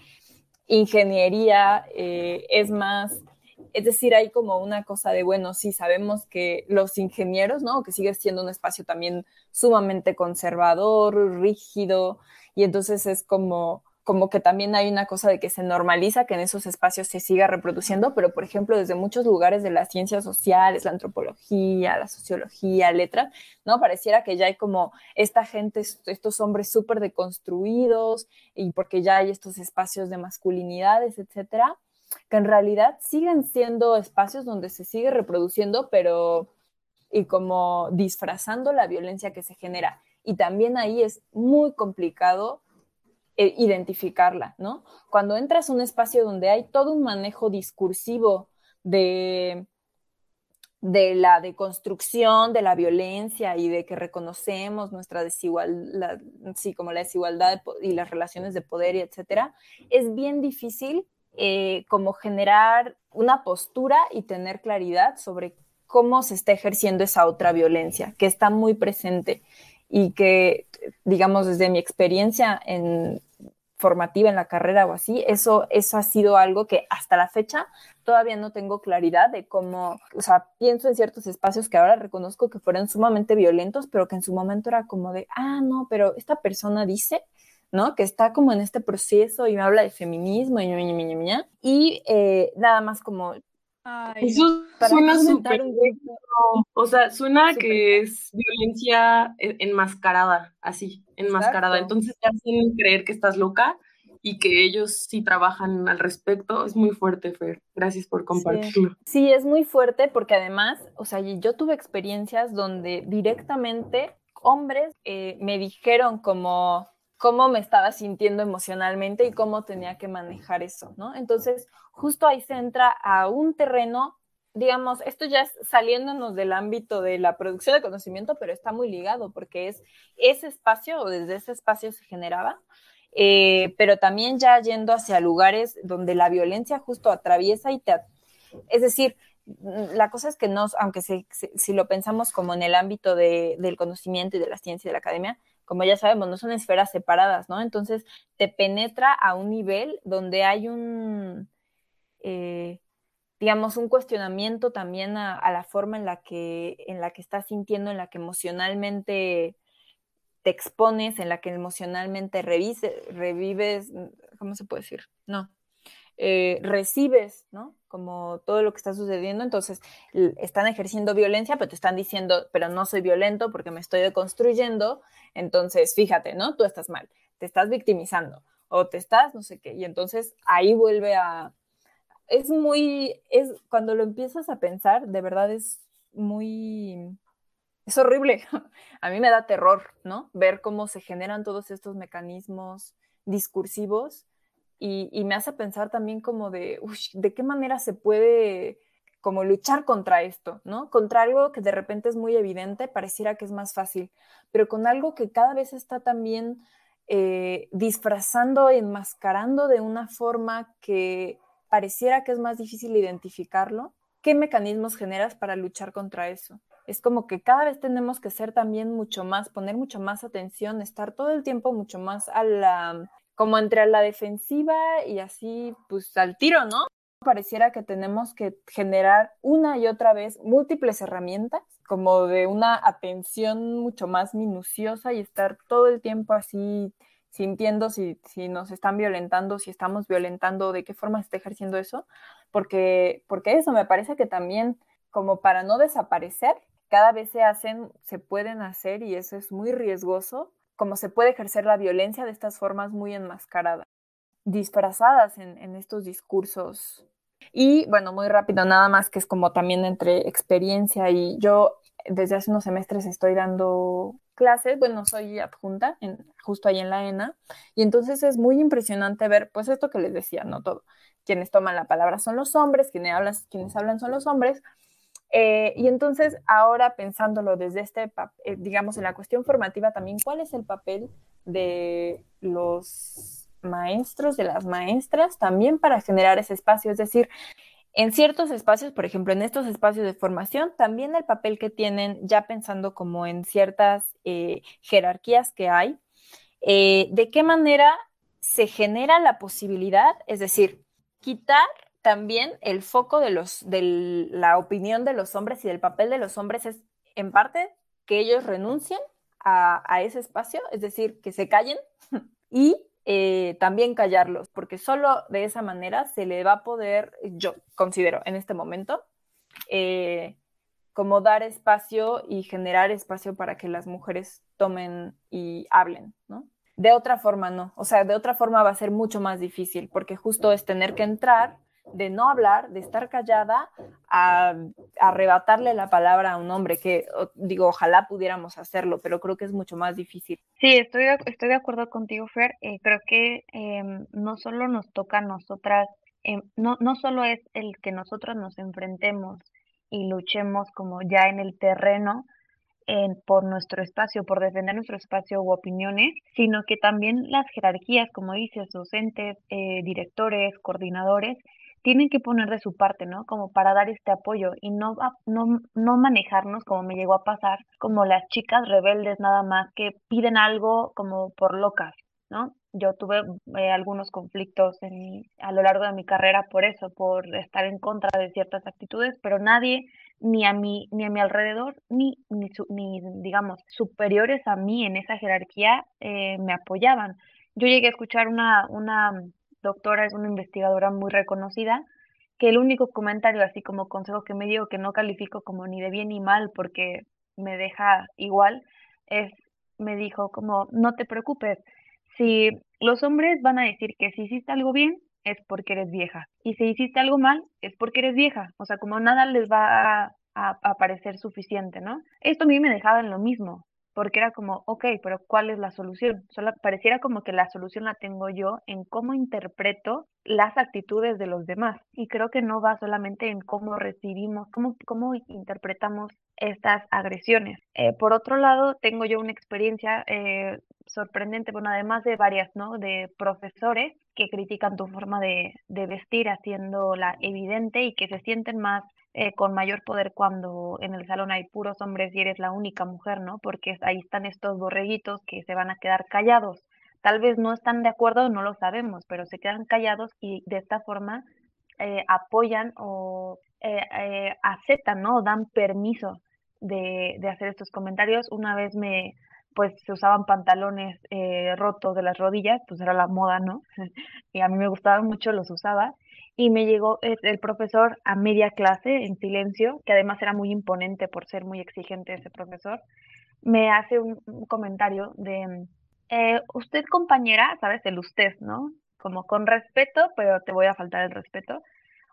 ingeniería eh, es más, es decir, hay como una cosa de, bueno, sí, sabemos que los ingenieros, ¿no? Que sigue siendo un espacio también sumamente conservador, rígido, y entonces es como como que también hay una cosa de que se normaliza que en esos espacios se siga reproduciendo, pero por ejemplo desde muchos lugares de las ciencias sociales, la antropología, la sociología, letra, ¿no? Pareciera que ya hay como esta gente, estos hombres súper deconstruidos y porque ya hay estos espacios de masculinidades, etcétera, que en realidad siguen siendo espacios donde se sigue reproduciendo, pero y como disfrazando la violencia que se genera. Y también ahí es muy complicado eh, identificarla, ¿no? Cuando entras a un espacio donde hay todo un manejo discursivo de, de la deconstrucción de la violencia y de que reconocemos nuestra desigualdad, sí, como la desigualdad y las relaciones de poder y etcétera, es bien difícil eh, como generar una postura y tener claridad sobre cómo se está ejerciendo esa otra violencia que está muy presente y que, digamos, desde mi experiencia en formativa en la carrera o así, eso, eso ha sido algo que hasta la fecha todavía no tengo claridad de cómo, o sea, pienso en ciertos espacios que ahora reconozco que fueron sumamente violentos, pero que en su momento era como de, ah, no, pero esta persona dice, ¿no? Que está como en este proceso y me habla de feminismo y, y, y eh, nada más como eso suena súper. O sea, suena que es violencia enmascarada, así, enmascarada. Entonces te hacen creer que estás loca y que ellos sí trabajan al respecto. Es muy fuerte, Fer. Gracias por compartirlo. Sí, es muy fuerte porque además, o sea, yo tuve experiencias donde directamente hombres eh, me dijeron como cómo me estaba sintiendo emocionalmente y cómo tenía que manejar eso, ¿no? Entonces, justo ahí se entra a un terreno digamos, esto ya es saliéndonos del ámbito de la producción de conocimiento, pero está muy ligado porque es ese espacio o desde ese espacio se generaba, eh, pero también ya yendo hacia lugares donde la violencia justo atraviesa y te... Es decir, la cosa es que no, aunque si, lo pensamos como en el ámbito del conocimiento y de la ciencia y de la academia, como ya sabemos, no son esferas separadas, ¿no? Entonces te penetra a un nivel donde hay un... Eh, digamos, un cuestionamiento también a, la forma en la, que, en la que estás sintiendo, en la que emocionalmente te expones, en la que emocionalmente revives, ¿cómo se puede decir? No, eh, recibes, ¿no? Como todo lo que está sucediendo, entonces están ejerciendo violencia, pero te están diciendo, pero no soy violento porque me estoy deconstruyendo, entonces fíjate, ¿no? Tú estás mal, te estás victimizando o te estás, no sé qué, y entonces ahí vuelve a, es muy, es cuando lo empiezas a pensar, de verdad es muy, es horrible. A mí me da terror, ¿no? Ver cómo se generan todos estos mecanismos discursivos y, me hace pensar también como de, ¿de qué manera se puede como luchar contra esto, ¿no? Contra algo que de repente es muy evidente, pareciera que es más fácil, pero con algo que cada vez está también eh, disfrazando, enmascarando de una forma que pareciera que es más difícil identificarlo, ¿qué mecanismos generas para luchar contra eso? Es como que cada vez tenemos que ser también mucho más, poner mucho más atención, estar todo el tiempo mucho más a la, como entre la defensiva y así, pues al tiro, ¿no? Pareciera que tenemos que generar una y otra vez múltiples herramientas, como de una atención mucho más minuciosa y estar todo el tiempo así sintiendo si, si nos están violentando, si estamos violentando, de qué forma se está ejerciendo eso, porque, porque eso me parece que también como para no desaparecer, cada vez se hacen, se pueden hacer y eso es muy riesgoso, como se puede ejercer la violencia de estas formas muy enmascaradas, disfrazadas en, estos discursos. Y bueno, muy rápido, nada más que es como también entre experiencia y yo desde hace unos semestres estoy dando clases, bueno, soy adjunta en, justo ahí en la ENA, y entonces es muy impresionante ver, pues esto que les decía, no todo, quienes toman la palabra son los hombres, quienes hablan son los hombres, eh, y entonces ahora pensándolo desde este, eh, digamos, en la cuestión formativa también, ¿cuál es el papel de los maestros, de las maestras, también para generar ese espacio? Es decir, en ciertos espacios, por ejemplo, en estos espacios de formación, también el papel que tienen, ya pensando como en ciertas eh, jerarquías que hay, de qué manera se genera la posibilidad, es decir, quitar también el foco de, los, de la opinión de los hombres y del papel de los hombres es, en parte, que ellos renuncien a, ese espacio, es decir, que se callen y eh, también callarlos, porque solo de esa manera se le va a poder, yo considero en este momento, eh, como dar espacio y generar espacio para que las mujeres tomen y hablen, ¿no? De otra forma no, o sea, de otra forma va a ser mucho más difícil, porque justo es tener que entrar de no hablar, de estar callada, a, arrebatarle la palabra a un hombre, que digo, ojalá pudiéramos hacerlo, pero creo que es mucho más difícil. Sí, estoy estoy de acuerdo contigo, Fer. Eh, creo que em, no solo nos toca a nosotras, em, no, no solo es el que nosotros nos enfrentemos y luchemos como ya en el terreno, por nuestro espacio, por defender nuestro espacio u opiniones, sino que también las jerarquías, como dices, docentes, eh, directores, coordinadores, tienen que poner de su parte, ¿no? Como para dar este apoyo y no, no, no manejarnos como me llegó a pasar, como las chicas rebeldes nada más que piden algo como por locas, ¿no? Yo tuve eh, algunos conflictos en, a lo largo de mi carrera por eso, por estar en contra de ciertas actitudes, pero nadie, ni a mí, ni a mi alrededor, ni, ni, ni digamos, superiores a mí en esa jerarquía, eh, me apoyaban. Yo llegué a escuchar una, una doctora, es una investigadora muy reconocida, que el único comentario, así como consejo que me dio, que no califico como ni de bien ni mal porque me deja igual, es, me dijo como, no te preocupes, si los hombres van a decir que si hiciste algo bien, es porque eres vieja, y si hiciste algo mal, es porque eres vieja, o sea, como nada les va a, parecer suficiente, ¿no? Esto a mí me dejaba en lo mismo, porque era como, ok, pero ¿cuál es la solución? Solo pareciera como que la solución la tengo yo en cómo interpreto las actitudes de los demás. Y creo que no va solamente en cómo recibimos, cómo, cómo interpretamos estas agresiones. Eh, por otro lado, tengo yo una experiencia eh, sorprendente, bueno, además de varias, ¿no? De profesores que critican tu forma de, de vestir haciéndola evidente y que se sienten más eh, con mayor poder cuando en el salón hay puros hombres y eres la única mujer, ¿no? Porque ahí están estos borreguitos que se van a quedar callados. Tal vez no están de acuerdo, no lo sabemos, pero se quedan callados y de esta forma eh, apoyan o eh, aceptan, ¿no? Dan permiso de, de, hacer estos comentarios. Una vez me, pues se usaban pantalones rotos de las rodillas, pues era la moda, ¿no? y a mí me gustaban mucho, los usaba y me llegó el profesor a media clase en silencio, que además era muy imponente por ser muy exigente ese profesor, me hace un, comentario de, eh, usted compañera, sabes, el usted, ¿no? Como con respeto, pero te voy a faltar el respeto.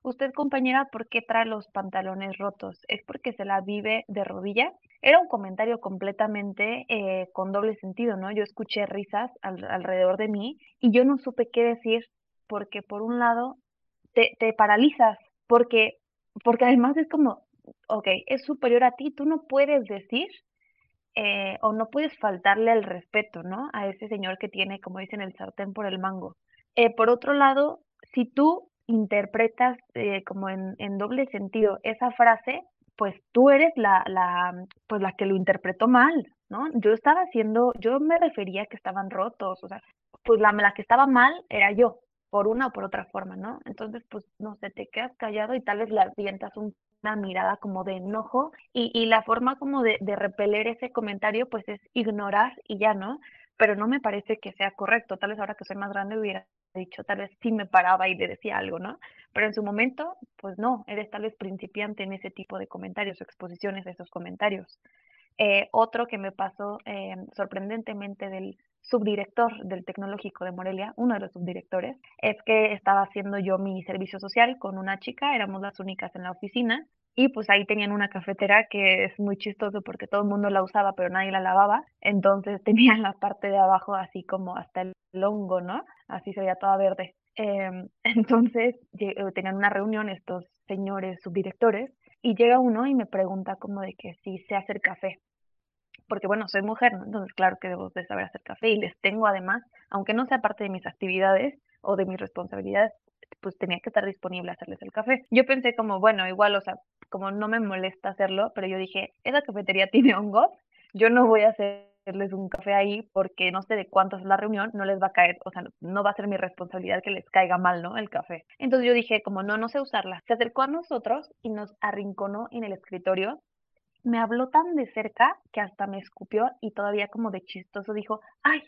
Usted compañera, ¿por qué trae los pantalones rotos? ¿Es porque se la vive de rodillas? Era un comentario completamente eh, con doble sentido, ¿no? Yo escuché risas alrededor de mí y yo no supe qué decir porque por un lado te, te paralizas porque, porque además es como, ok, es superior a ti, tú no puedes decir eh, o no puedes faltarle el respeto, ¿no? A ese señor que tiene, como dicen, el sartén por el mango. Eh, por otro lado, si tú interpretas eh, como en, doble sentido esa frase, pues tú eres la, la, pues la que lo interpretó mal, ¿no? Yo estaba haciendo, yo me refería que estaban rotos, o sea, pues la, la que estaba mal era yo, por una o por otra forma, ¿no? Entonces, pues, no sé, te quedas callado y tal vez le avientas una mirada como de enojo y, la forma como de, de, repeler ese comentario, pues, es ignorar y ya, ¿no? Pero no me parece que sea correcto. Tal vez ahora que soy más grande hubiera dicho, tal vez sí me paraba y le decía algo, ¿no? Pero en su momento, pues no, eres tal vez principiante en ese tipo de comentarios o exposiciones de esos comentarios. Eh, otro que me pasó eh, sorprendentemente del subdirector del Tecnológico de Morelia, uno de los subdirectores, es que estaba haciendo yo mi servicio social con una chica, éramos las únicas en la oficina, y pues ahí tenían una cafetera que es muy chistoso porque todo el mundo la usaba pero nadie la lavaba, entonces tenían la parte de abajo así como hasta el hongo, ¿no? Así se veía toda verde. Em, entonces eh, tenían una reunión estos señores subdirectores y llega uno y me pregunta como de que si sé hacer café porque bueno, soy mujer, ¿no? entonces claro que debo de saber hacer café y les tengo además, aunque no sea parte de mis actividades o de mis responsabilidades, pues tenía que estar disponible a hacerles el café. Yo pensé como, bueno, igual, o sea, como no me molesta hacerlo, pero yo dije, esa cafetería tiene hongos, yo no voy a hacerles un café ahí porque no sé de cuánto es la reunión, no les va a caer, o sea, no va a ser mi responsabilidad que les caiga mal, ¿no? El café. Entonces yo dije, como no, no sé usarla. Se acercó a nosotros y nos arrinconó en el escritorio me habló tan de cerca que hasta me escupió y todavía como de chistoso dijo, ay,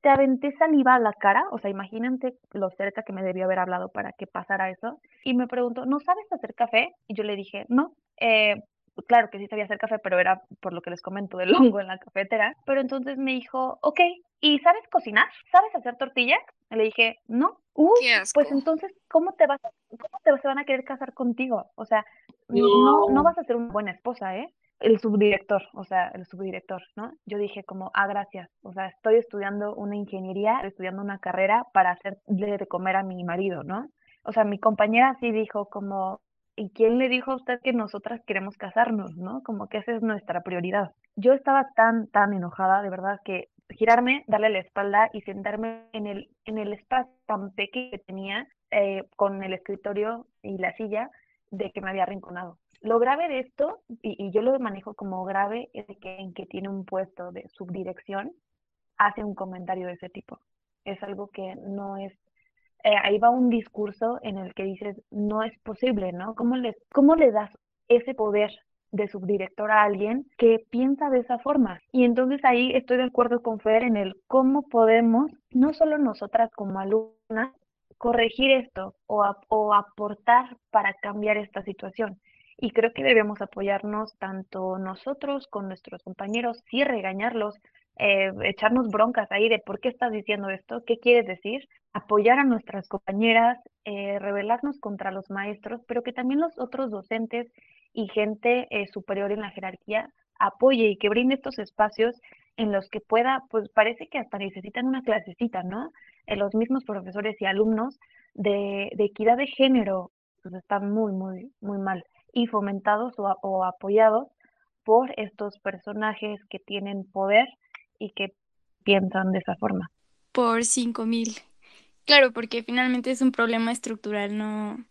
te aventé saliva a la cara, o sea, imagínate lo cerca que me debió haber hablado para que pasara eso. Y me preguntó, ¿no sabes hacer café? Y yo le dije, no, eh, claro que sí sabía hacer café, pero era por lo que les comento del hongo en la cafetera. Pero entonces me dijo, ok, ¿y sabes cocinar? ¿Sabes hacer tortillas? Y le dije, no. Uh, pues entonces, ¿cómo te vas, cómo te se van a querer casar contigo? O sea, no, no vas a ser una buena esposa, ¿eh? El subdirector, o sea, el subdirector, ¿no? Yo dije como, ah, gracias, o sea, estoy estudiando una ingeniería, estudiando una carrera para hacerle de comer a mi marido, ¿no? O sea, mi compañera sí dijo como, ¿y quién le dijo a usted que nosotras queremos casarnos, ¿no? Como que esa es nuestra prioridad. Yo estaba tan, tan enojada, de verdad, que girarme, darle la espalda y sentarme en el, en el espacio tan pequeño que tenía eh, con el escritorio y la silla de que me había arrinconado. Lo grave de esto, y, yo lo manejo como grave, es que en que tiene un puesto de subdirección, hace un comentario de ese tipo. Es algo que no es... Eh, ahí va un discurso en el que dices, no es posible, ¿no? ¿Cómo le, cómo le das ese poder de subdirector a alguien que piensa de esa forma. Y entonces ahí estoy de acuerdo con Fer en el cómo podemos, no solo nosotras como alumnas, corregir esto o, o aportar para cambiar esta situación, y creo que debemos apoyarnos tanto nosotros con nuestros compañeros, sí regañarlos, eh, echarnos broncas ahí de por qué estás diciendo esto, qué quieres decir, apoyar a nuestras compañeras, eh, rebelarnos contra los maestros, pero que también los otros docentes y gente eh, superior en la jerarquía apoye y que brinde estos espacios en los que pueda, pues parece que hasta necesitan una clasecita, ¿no? En los mismos profesores y alumnos de, de equidad de género, pues están muy, muy, muy mal y fomentados o, apoyados por estos personajes que tienen poder y que piensan de esa forma. Por cinco mil. Claro, porque finalmente es un problema estructural, no,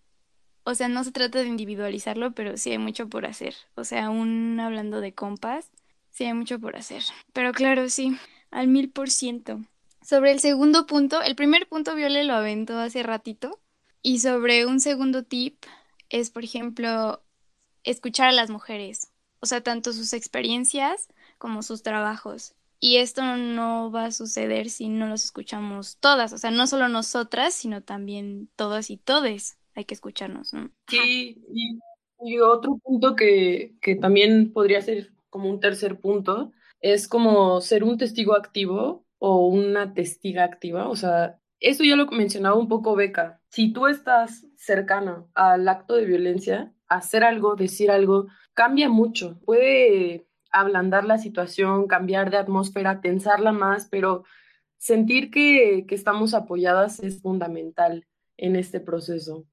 o sea, no se trata de individualizarlo, pero sí hay mucho por hacer. O sea, aún hablando de compas, sí hay mucho por hacer. Pero claro, sí, al mil por ciento. Sobre el segundo punto, el primer punto Viole lo aventó hace ratito. Y sobre un segundo tip es, por ejemplo, escuchar a las mujeres. O sea, tanto sus experiencias como sus trabajos. Y esto no va a suceder si no los escuchamos todas. O sea, no solo nosotras, sino también todas y todes hay que escucharnos, ¿no? Sí, y, otro punto que, que también podría ser como un tercer punto es como ser un testigo activo o una testiga activa. O sea, eso ya lo mencionaba un poco Beca. Si tú estás cercana al acto de violencia, hacer algo, decir algo, cambia mucho. Puede ablandar la situación, cambiar de atmósfera, tensarla más, pero sentir que, que estamos apoyadas es fundamental en este proceso.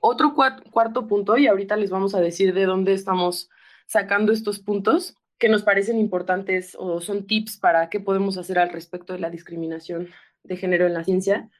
Otro cuarto punto, y ahorita les vamos a decir de dónde estamos sacando estos puntos que nos parecen importantes o son tips para qué podemos hacer al respecto de la discriminación de género en la ciencia,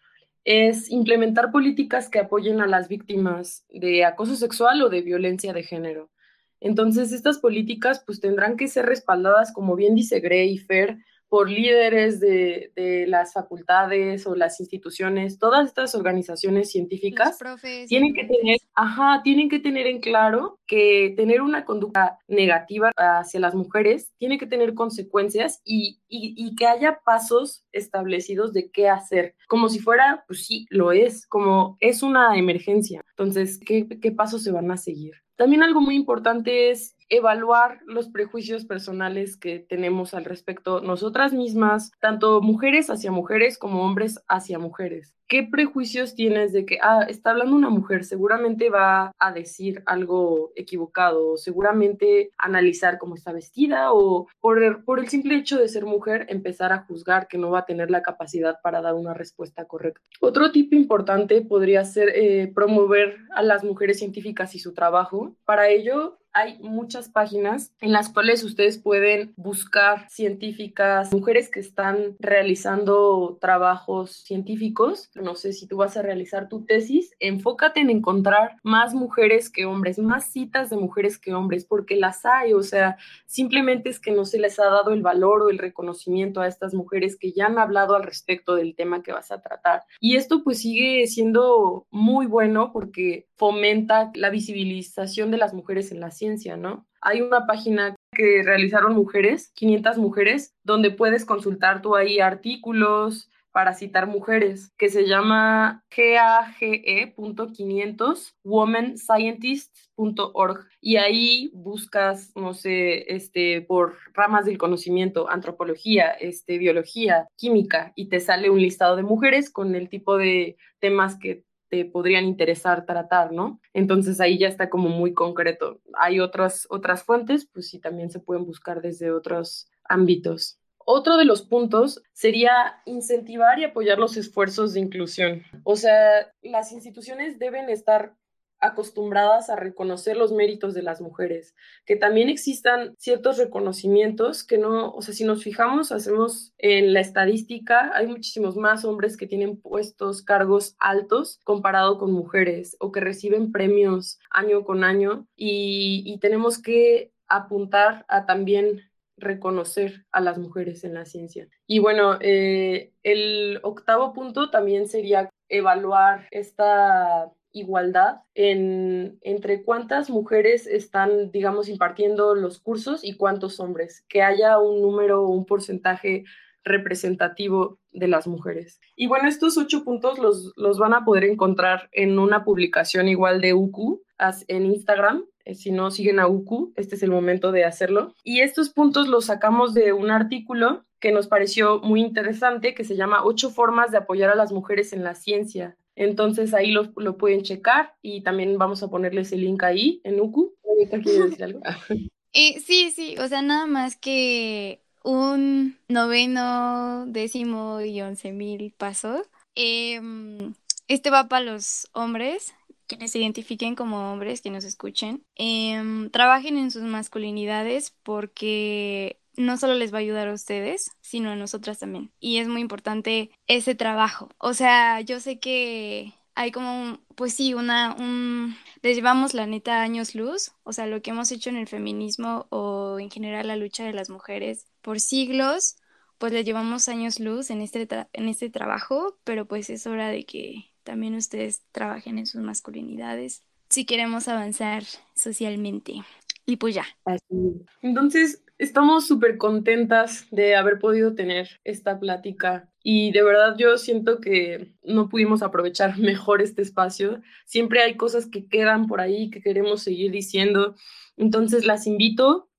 es implementar políticas que apoyen a las víctimas de acoso sexual o de violencia de género. Entonces, estas políticas pues tendrán que ser respaldadas, como bien dice Gray y Fer, por líderes de, de, las facultades o las instituciones, todas estas organizaciones científicas tienen que tener, ajá, tienen que tener en claro que tener una conducta negativa hacia las mujeres tiene que tener consecuencias y, y, y que haya pasos establecidos de qué hacer, como si fuera, pues sí, lo es, como es una emergencia. Entonces, ¿qué, qué pasos se van a seguir? También algo muy importante es evaluar los prejuicios personales que tenemos al respecto nosotras mismas, tanto mujeres hacia mujeres como hombres hacia mujeres. ¿Qué prejuicios tienes de que, ah, está hablando una mujer, seguramente va a decir algo equivocado, seguramente analizar cómo está vestida, o por el, por el simple hecho de ser mujer, empezar a juzgar que no va a tener la capacidad para dar una respuesta correcta? Otro tipo importante podría ser eh, promover a las mujeres científicas y su trabajo. Para ello, hay muchas páginas en las cuales ustedes pueden buscar científicas, mujeres que están realizando trabajos científicos. No sé si tú vas a realizar tu tesis, enfócate en encontrar más mujeres que hombres, más citas de mujeres que hombres, porque las hay, o sea, simplemente es que no se les ha dado el valor o el reconocimiento a estas mujeres que ya han hablado al respecto del tema que vas a tratar. Y esto pues sigue siendo muy bueno porque fomenta la visibilización de las mujeres en la ciencia, ¿no? Hay una página que realizaron mujeres, 500 mujeres, donde puedes consultar tú ahí artículos para citar mujeres, que se llama gage.500 womenscientists.org y ahí buscas, no sé, este, por ramas del conocimiento, antropología, este, biología, química, y te sale un listado de mujeres con el tipo de temas que te podrían interesar tratar, ¿no? Entonces ahí ya está como muy concreto. Hay otras, otras fuentes, pues sí, también se pueden buscar desde otros ámbitos. Otro de los puntos sería incentivar y apoyar los esfuerzos de inclusión. O sea, las instituciones deben estar acostumbradas a reconocer los méritos de las mujeres, que también existan ciertos reconocimientos que no, o sea, si nos fijamos, hacemos en la estadística, hay muchísimos más hombres que tienen puestos, cargos altos comparado con mujeres o que reciben premios año con año y, y tenemos que apuntar a también reconocer a las mujeres en la ciencia. Y bueno, eh, el octavo punto también sería evaluar esta igualdad en, entre cuántas mujeres están, digamos, impartiendo los cursos y cuántos hombres, que haya un número un porcentaje representativo de las mujeres. Y bueno, estos ocho puntos los, los van a poder encontrar en una publicación igual de UQ en Instagram. Eh, si no siguen a UQ, este es el momento de hacerlo. Y estos puntos los sacamos de un artículo que nos pareció muy interesante que se llama Ocho formas de apoyar a las mujeres en la ciencia entonces ahí lo, lo, pueden checar y también vamos a ponerles el link ahí en. ¿Quiere decir algo? Eh, sí, sí, o sea, nada más que un noveno, décimo y once mil pasos. Em, este va para los hombres, quienes se identifiquen como hombres, que nos escuchen. Em, trabajen en sus masculinidades porque no solo les va a ayudar a ustedes, sino a nosotras también. Y es muy importante ese trabajo. O sea, yo sé que hay como, pues sí, una, un, les llevamos la neta años luz, o sea, lo que hemos hecho en el feminismo o en general la lucha de las mujeres por siglos, pues le llevamos años luz en este, en este trabajo, pero pues es hora de que también ustedes trabajen en sus masculinidades si queremos avanzar socialmente. Y pues ya. Así. Entonces, estamos súper contentas de haber podido tener esta plática y de verdad yo siento que no pudimos aprovechar mejor este espacio. Siempre hay cosas que quedan por ahí que queremos seguir diciendo. Entonces las invito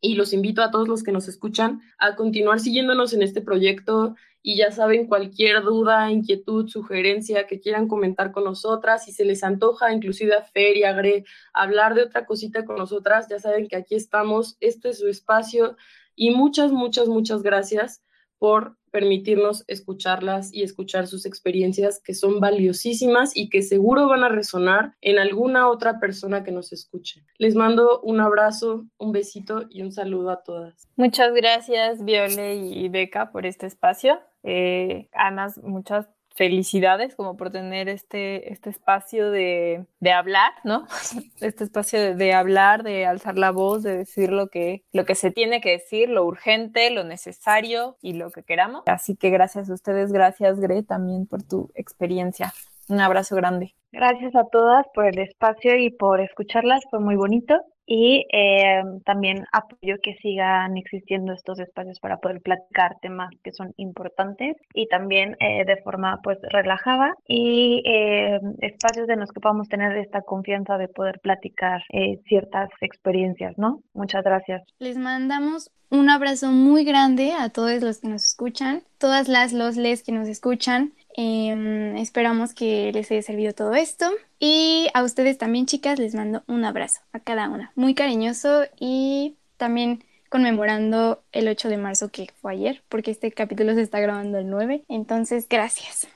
y los invito a todos los que nos escuchan a continuar siguiéndonos en este proyecto y ya saben cualquier duda, inquietud, sugerencia que quieran comentar con nosotras, si se les antoja inclusive a Fer y a Gre hablar de otra cosita con nosotras, ya saben que aquí estamos, este es su espacio y muchas, muchas, muchas gracias por permitirnos escucharlas y escuchar sus experiencias que son valiosísimas y que seguro van a resonar en alguna otra persona que nos escuche. Les mando un abrazo, un besito y un saludo a todas. Muchas gracias, Viole y Beca, por este espacio. Eh, además, muchas felicidades como por tener este, este espacio de, de hablar, ¿no? Este espacio de, hablar, de alzar la voz, de decir lo que, lo que se tiene que decir, lo urgente, lo necesario y lo que queramos. Así que gracias a ustedes, gracias Gre también por tu experiencia. Un abrazo grande. Gracias a todas por el espacio y por escucharlas, fue muy bonito y eh, también apoyo que sigan existiendo estos espacios para poder platicar temas que son importantes y también eh, de forma pues relajada y eh, espacios en los que podamos tener esta confianza de poder platicar ciertas experiencias, ¿no? Muchas gracias. Les mandamos un abrazo muy grande a todos los que nos escuchan, todas las los les que nos escuchan. Em, esperamos que les haya servido todo esto. Y a ustedes también, chicas, les mando un abrazo a cada una. Muy cariñoso y también conmemorando el 8 de marzo que fue ayer, porque este capítulo se está grabando el 9. Entonces, gracias.